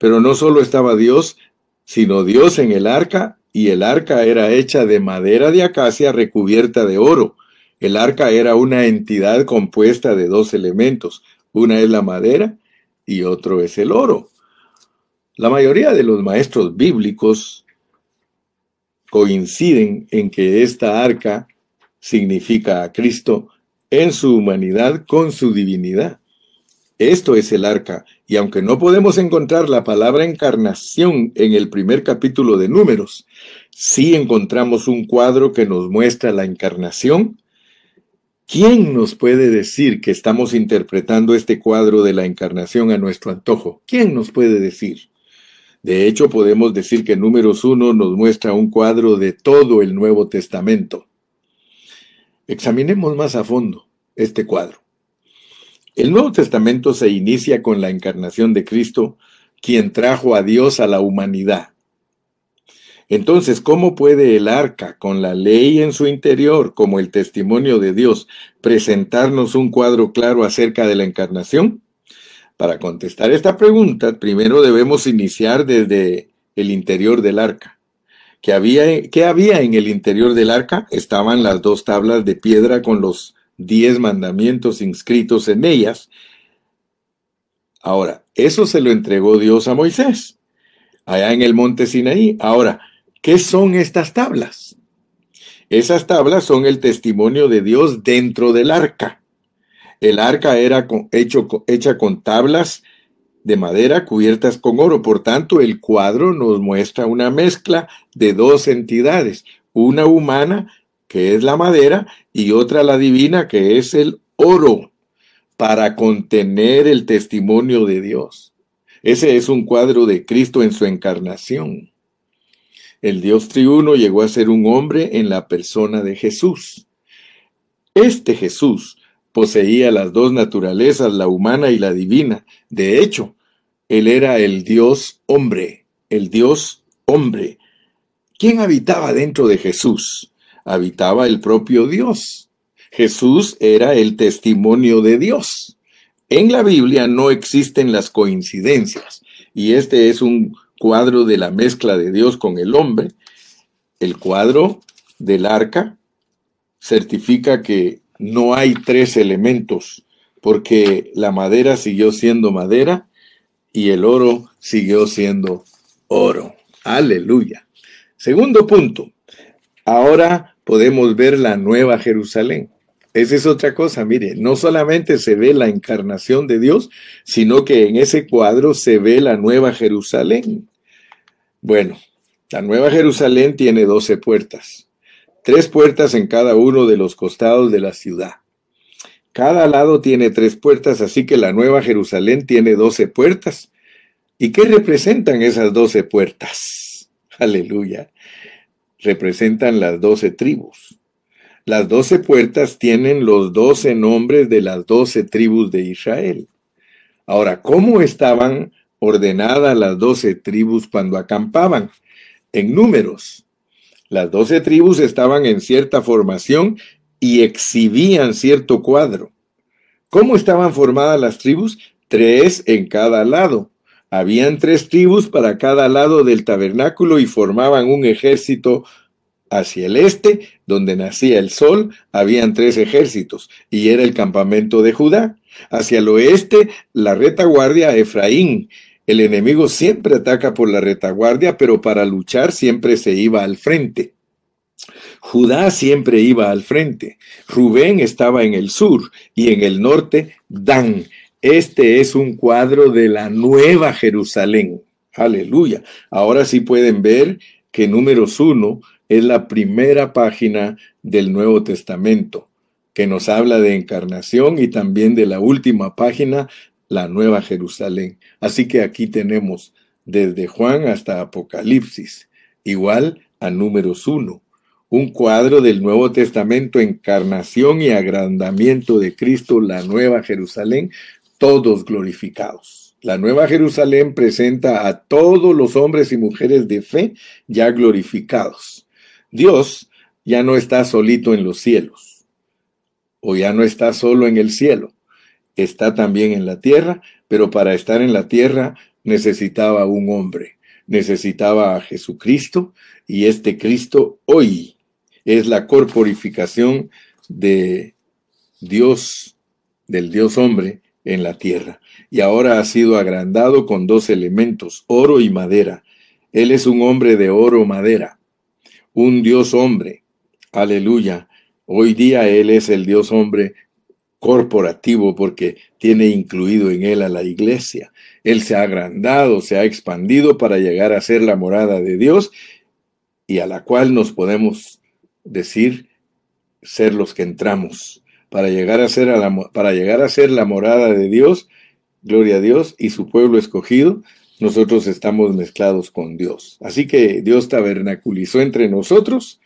pero no solo estaba Dios, sino Dios en el arca y el arca era hecha de madera de acacia recubierta de oro. El arca era una entidad compuesta de dos elementos. Una es la madera y otro es el oro. La mayoría de los maestros bíblicos coinciden en que esta arca significa a Cristo en su humanidad con su divinidad. Esto es el arca, y aunque no podemos encontrar la palabra encarnación en el primer capítulo de Números, sí encontramos un cuadro que nos muestra la encarnación. ¿Quién nos puede decir que estamos interpretando este cuadro de la encarnación a nuestro antojo? ¿Quién nos puede decir? De hecho, podemos decir que Números 1 nos muestra un cuadro de todo el Nuevo Testamento. Examinemos más a fondo este cuadro. El Nuevo Testamento se inicia con la encarnación de Cristo, quien trajo a Dios a la humanidad. Entonces, ¿cómo puede el arca, con la ley en su interior, como el testimonio de Dios, presentarnos un cuadro claro acerca de la encarnación? Para contestar esta pregunta, primero debemos iniciar desde el interior del arca. ¿Qué había, ¿Qué había en el interior del arca? Estaban las dos tablas de piedra con los diez mandamientos inscritos en ellas. Ahora, eso se lo entregó Dios a Moisés, allá en el monte Sinaí. Ahora, ¿qué son estas tablas? Esas tablas son el testimonio de Dios dentro del arca. El arca era hecho, hecha con tablas de madera cubiertas con oro. Por tanto, el cuadro nos muestra una mezcla de dos entidades, una humana que es la madera, y otra la divina, que es el oro, para contener el testimonio de Dios. Ese es un cuadro de Cristo en su encarnación. El Dios triuno llegó a ser un hombre en la persona de Jesús. Este Jesús poseía las dos naturalezas, la humana y la divina. De hecho, él era el Dios hombre, el Dios hombre. ¿Quién habitaba dentro de Jesús? Habitaba el propio Dios. Jesús era el testimonio de Dios. En la Biblia no existen las coincidencias y este es un cuadro de la mezcla de Dios con el hombre. El cuadro del arca certifica que no hay tres elementos porque la madera siguió siendo madera y el oro siguió siendo oro. Aleluya. Segundo punto. Ahora podemos ver la nueva Jerusalén. Esa es otra cosa, mire, no solamente se ve la encarnación de Dios, sino que en ese cuadro se ve la nueva Jerusalén. Bueno, la nueva Jerusalén tiene doce puertas, tres puertas en cada uno de los costados de la ciudad. Cada lado tiene tres puertas, así que la nueva Jerusalén tiene doce puertas. ¿Y qué representan esas doce puertas? Aleluya representan las doce tribus. Las doce puertas tienen los doce nombres de las doce tribus de Israel. Ahora, ¿cómo estaban ordenadas las doce tribus cuando acampaban? En números. Las doce tribus estaban en cierta formación y exhibían cierto cuadro. ¿Cómo estaban formadas las tribus? Tres en cada lado. Habían tres tribus para cada lado del tabernáculo y formaban un ejército Hacia el este, donde nacía el sol, habían tres ejércitos, y era el campamento de Judá. Hacia el oeste, la retaguardia Efraín. El enemigo siempre ataca por la retaguardia, pero para luchar siempre se iba al frente. Judá siempre iba al frente. Rubén estaba en el sur y en el norte Dan. Este es un cuadro de la nueva Jerusalén. Aleluya. Ahora sí pueden ver que números uno es la primera página del Nuevo Testamento, que nos habla de encarnación y también de la última página, la Nueva Jerusalén. Así que aquí tenemos desde Juan hasta Apocalipsis, igual a números 1, un cuadro del Nuevo Testamento, encarnación y agrandamiento de Cristo, la Nueva Jerusalén, todos glorificados. La Nueva Jerusalén presenta a todos los hombres y mujeres de fe ya glorificados. Dios ya no está solito en los cielos, o ya no está solo en el cielo, está también en la tierra, pero para estar en la tierra necesitaba un hombre, necesitaba a Jesucristo, y este Cristo hoy es la corporificación de Dios, del Dios hombre en la tierra y ahora ha sido agrandado con dos elementos, oro y madera. Él es un hombre de oro madera, un Dios hombre. Aleluya. Hoy día Él es el Dios hombre corporativo porque tiene incluido en Él a la iglesia. Él se ha agrandado, se ha expandido para llegar a ser la morada de Dios y a la cual nos podemos decir ser los que entramos. Para llegar a ser, la, para llegar a ser la morada de Dios, gloria a Dios, y su pueblo escogido, nosotros estamos mezclados con Dios. Así que Dios tabernaculizó entre nosotros,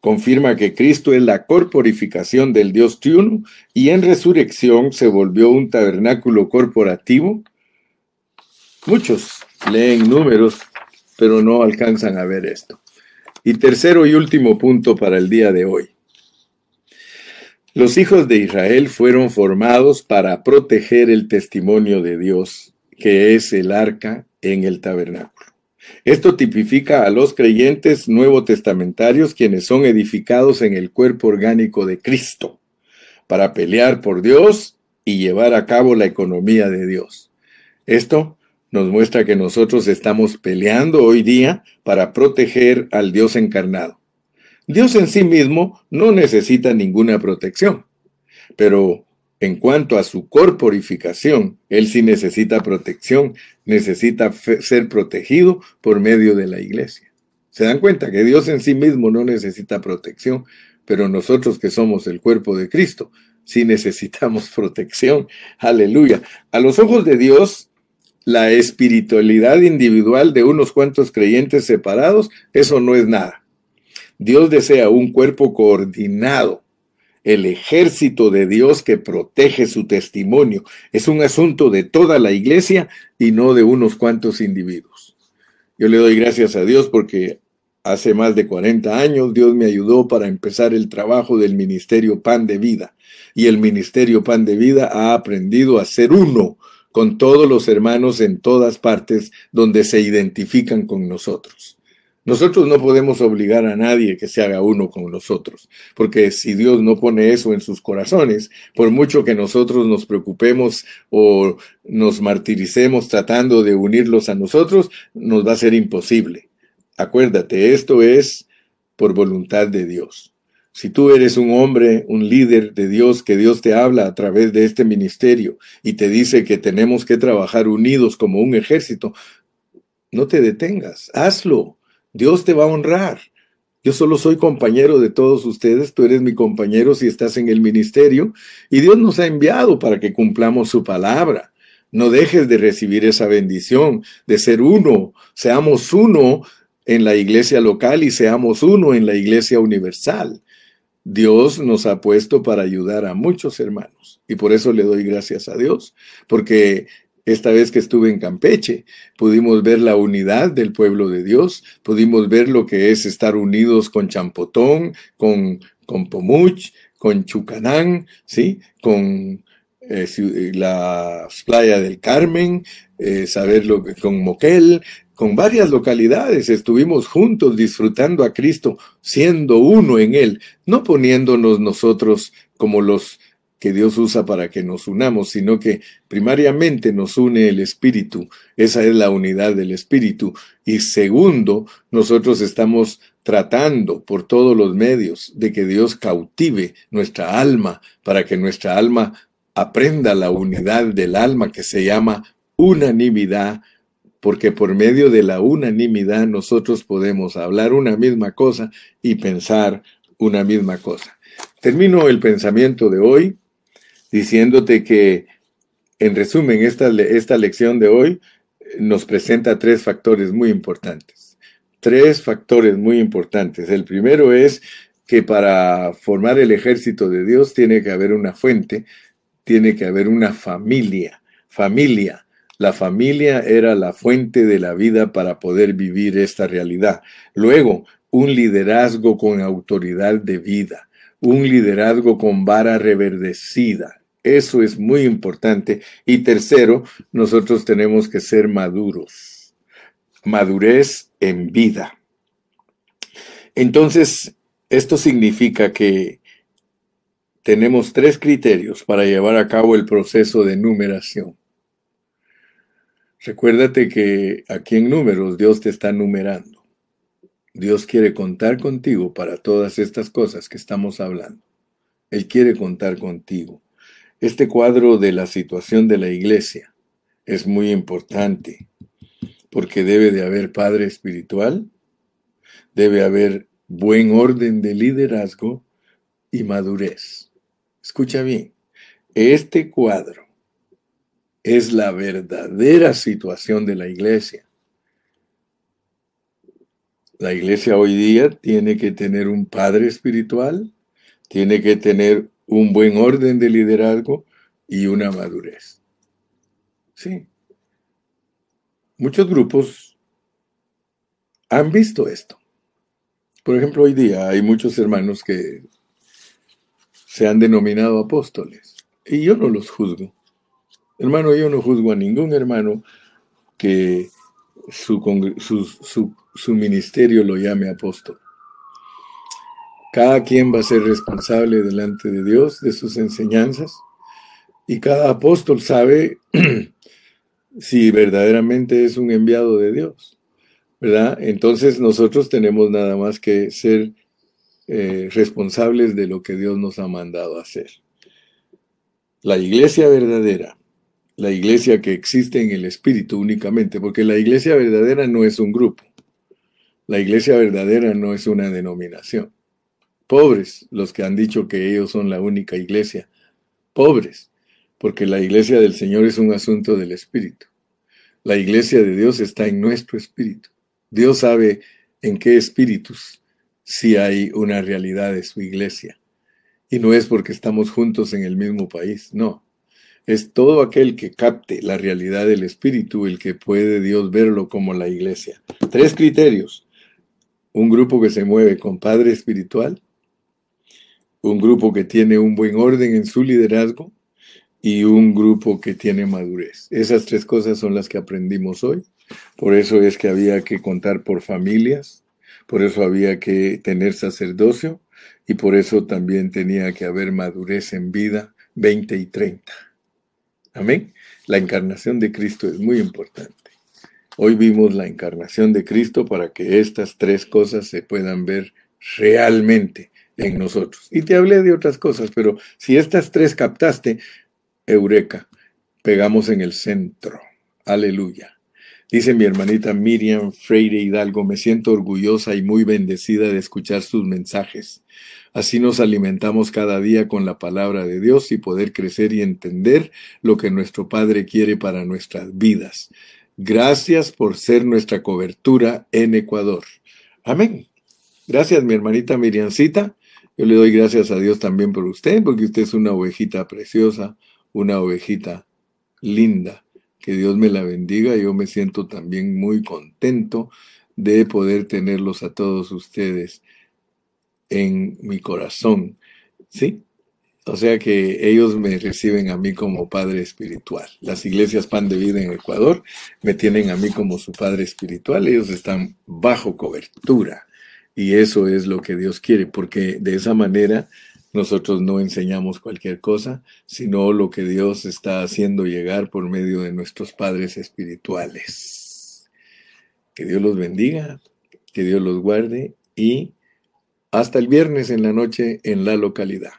confirma que Cristo es la corporificación del Dios triuno y en resurrección se volvió un tabernáculo corporativo. Muchos leen números, pero no alcanzan a ver esto. Y tercero y último punto para el día de hoy. Los hijos de Israel fueron formados para proteger el testimonio de Dios, que es el arca en el tabernáculo. Esto tipifica a los creyentes nuevo testamentarios quienes son edificados en el cuerpo orgánico de Cristo, para pelear por Dios y llevar a cabo la economía de Dios. Esto nos muestra que nosotros estamos peleando hoy día para proteger al Dios encarnado. Dios en sí mismo no necesita ninguna protección, pero en cuanto a su corporificación, Él sí necesita protección, necesita ser protegido por medio de la iglesia. ¿Se dan cuenta que Dios en sí mismo no necesita protección, pero nosotros que somos el cuerpo de Cristo, sí necesitamos protección? Aleluya. A los ojos de Dios, la espiritualidad individual de unos cuantos creyentes separados, eso no es nada. Dios desea un cuerpo coordinado, el ejército de Dios que protege su testimonio. Es un asunto de toda la iglesia y no de unos cuantos individuos. Yo le doy gracias a Dios porque hace más de 40 años Dios me ayudó para empezar el trabajo del ministerio Pan de Vida. Y el ministerio Pan de Vida ha aprendido a ser uno con todos los hermanos en todas partes donde se identifican con nosotros. Nosotros no podemos obligar a nadie que se haga uno con nosotros, porque si Dios no pone eso en sus corazones, por mucho que nosotros nos preocupemos o nos martiricemos tratando de unirlos a nosotros, nos va a ser imposible. Acuérdate, esto es por voluntad de Dios. Si tú eres un hombre, un líder de Dios, que Dios te habla a través de este ministerio y te dice que tenemos que trabajar unidos como un ejército, no te detengas, hazlo. Dios te va a honrar. Yo solo soy compañero de todos ustedes, tú eres mi compañero si estás en el ministerio y Dios nos ha enviado para que cumplamos su palabra. No dejes de recibir esa bendición de ser uno, seamos uno en la iglesia local y seamos uno en la iglesia universal. Dios nos ha puesto para ayudar a muchos hermanos y por eso le doy gracias a Dios, porque esta vez que estuve en Campeche, pudimos ver la unidad del pueblo de Dios, pudimos ver lo que es estar unidos con Champotón, con, con Pomuch, con Chucanán, ¿sí? con eh, la playa del Carmen, eh, con Moquel, con varias localidades. Estuvimos juntos disfrutando a Cristo, siendo uno en Él, no poniéndonos nosotros como los que Dios usa para que nos unamos, sino que primariamente nos une el Espíritu. Esa es la unidad del Espíritu. Y segundo, nosotros estamos tratando por todos los medios de que Dios cautive nuestra alma para que nuestra alma aprenda la unidad del alma que se llama unanimidad porque por medio de la unanimidad nosotros podemos hablar una misma cosa y pensar una misma cosa. Termino el pensamiento de hoy diciéndote que, en resumen, esta, esta lección de hoy nos presenta tres factores muy importantes. Tres factores muy importantes. El primero es que para formar el ejército de Dios tiene que haber una fuente, tiene que haber una familia, familia la familia era la fuente de la vida para poder vivir esta realidad. Luego, un liderazgo con autoridad de vida, un liderazgo con vara reverdecida. Eso es muy importante. Y tercero, nosotros tenemos que ser maduros. Madurez en vida. Entonces, esto significa que tenemos tres criterios para llevar a cabo el proceso de numeración. Recuérdate que aquí en números Dios te está numerando. Dios quiere contar contigo para todas estas cosas que estamos hablando. Él quiere contar contigo. Este cuadro de la situación de la iglesia es muy importante porque debe de haber padre espiritual, debe haber buen orden de liderazgo y madurez. Escucha bien, este cuadro es la verdadera situación de la iglesia. La iglesia hoy día tiene que tener un padre espiritual, tiene que tener un buen orden de liderazgo y una madurez. Sí. Muchos grupos han visto esto. Por ejemplo, hoy día hay muchos hermanos que se han denominado apóstoles y yo no los juzgo. Hermano, yo no juzgo a ningún hermano que su, su, ministerio lo llame apóstol. Cada quien va a ser responsable delante de Dios de sus enseñanzas y cada apóstol sabe si verdaderamente es un enviado de Dios, ¿verdad? Entonces nosotros tenemos nada más que ser eh, responsables de lo que Dios nos ha mandado hacer. La iglesia verdadera la iglesia que existe en el Espíritu únicamente, porque la iglesia verdadera no es un grupo, la iglesia verdadera no es una denominación. Pobres los que han dicho que ellos son la única iglesia, pobres, porque la iglesia del Señor es un asunto del Espíritu. La iglesia de Dios está en nuestro espíritu. Dios sabe en qué espíritus si hay una realidad de su iglesia. Y no es porque estamos juntos en el mismo país, no es todo aquel que capte la realidad del Espíritu el que puede Dios verlo como la iglesia. Tres criterios. Un grupo que se mueve con Padre Espiritual, un grupo que tiene un buen orden en su liderazgo y un grupo que tiene madurez. Esas tres cosas son las que aprendimos hoy. Por eso es que había que contar por familias, por eso había que tener sacerdocio y por eso también tenía que haber madurez en vida 20 y 30. Amén. La encarnación de Cristo es muy importante. Hoy vimos la encarnación de Cristo para que estas tres cosas se puedan ver realmente en nosotros. Y te hablé de otras cosas, pero si estas tres captaste, eureka, pegamos en el centro. Aleluya. Dice mi hermanita Miriam Freire Hidalgo, me siento orgullosa y muy bendecida de escuchar sus mensajes. Así nos alimentamos cada día con la palabra de Dios y poder crecer y entender lo que nuestro Padre quiere para nuestras vidas. Gracias por ser nuestra cobertura en Ecuador. Amén. Gracias, mi hermanita Miriancita. Yo le doy gracias a Dios también por usted, porque usted es una ovejita preciosa, una ovejita linda. Que Dios me la bendiga. Yo me siento también muy contento de poder tenerlos a todos ustedes en mi corazón. ¿Sí? O sea que ellos me reciben a mí como padre espiritual. Las iglesias Pan de Vida en Ecuador me tienen a mí como su padre espiritual. Ellos están bajo cobertura. Y eso es lo que Dios quiere, porque de esa manera nosotros no enseñamos cualquier cosa, sino lo que Dios está haciendo llegar por medio de nuestros padres espirituales. Que Dios los bendiga, que Dios los guarde y hasta el viernes en la noche en la localidad.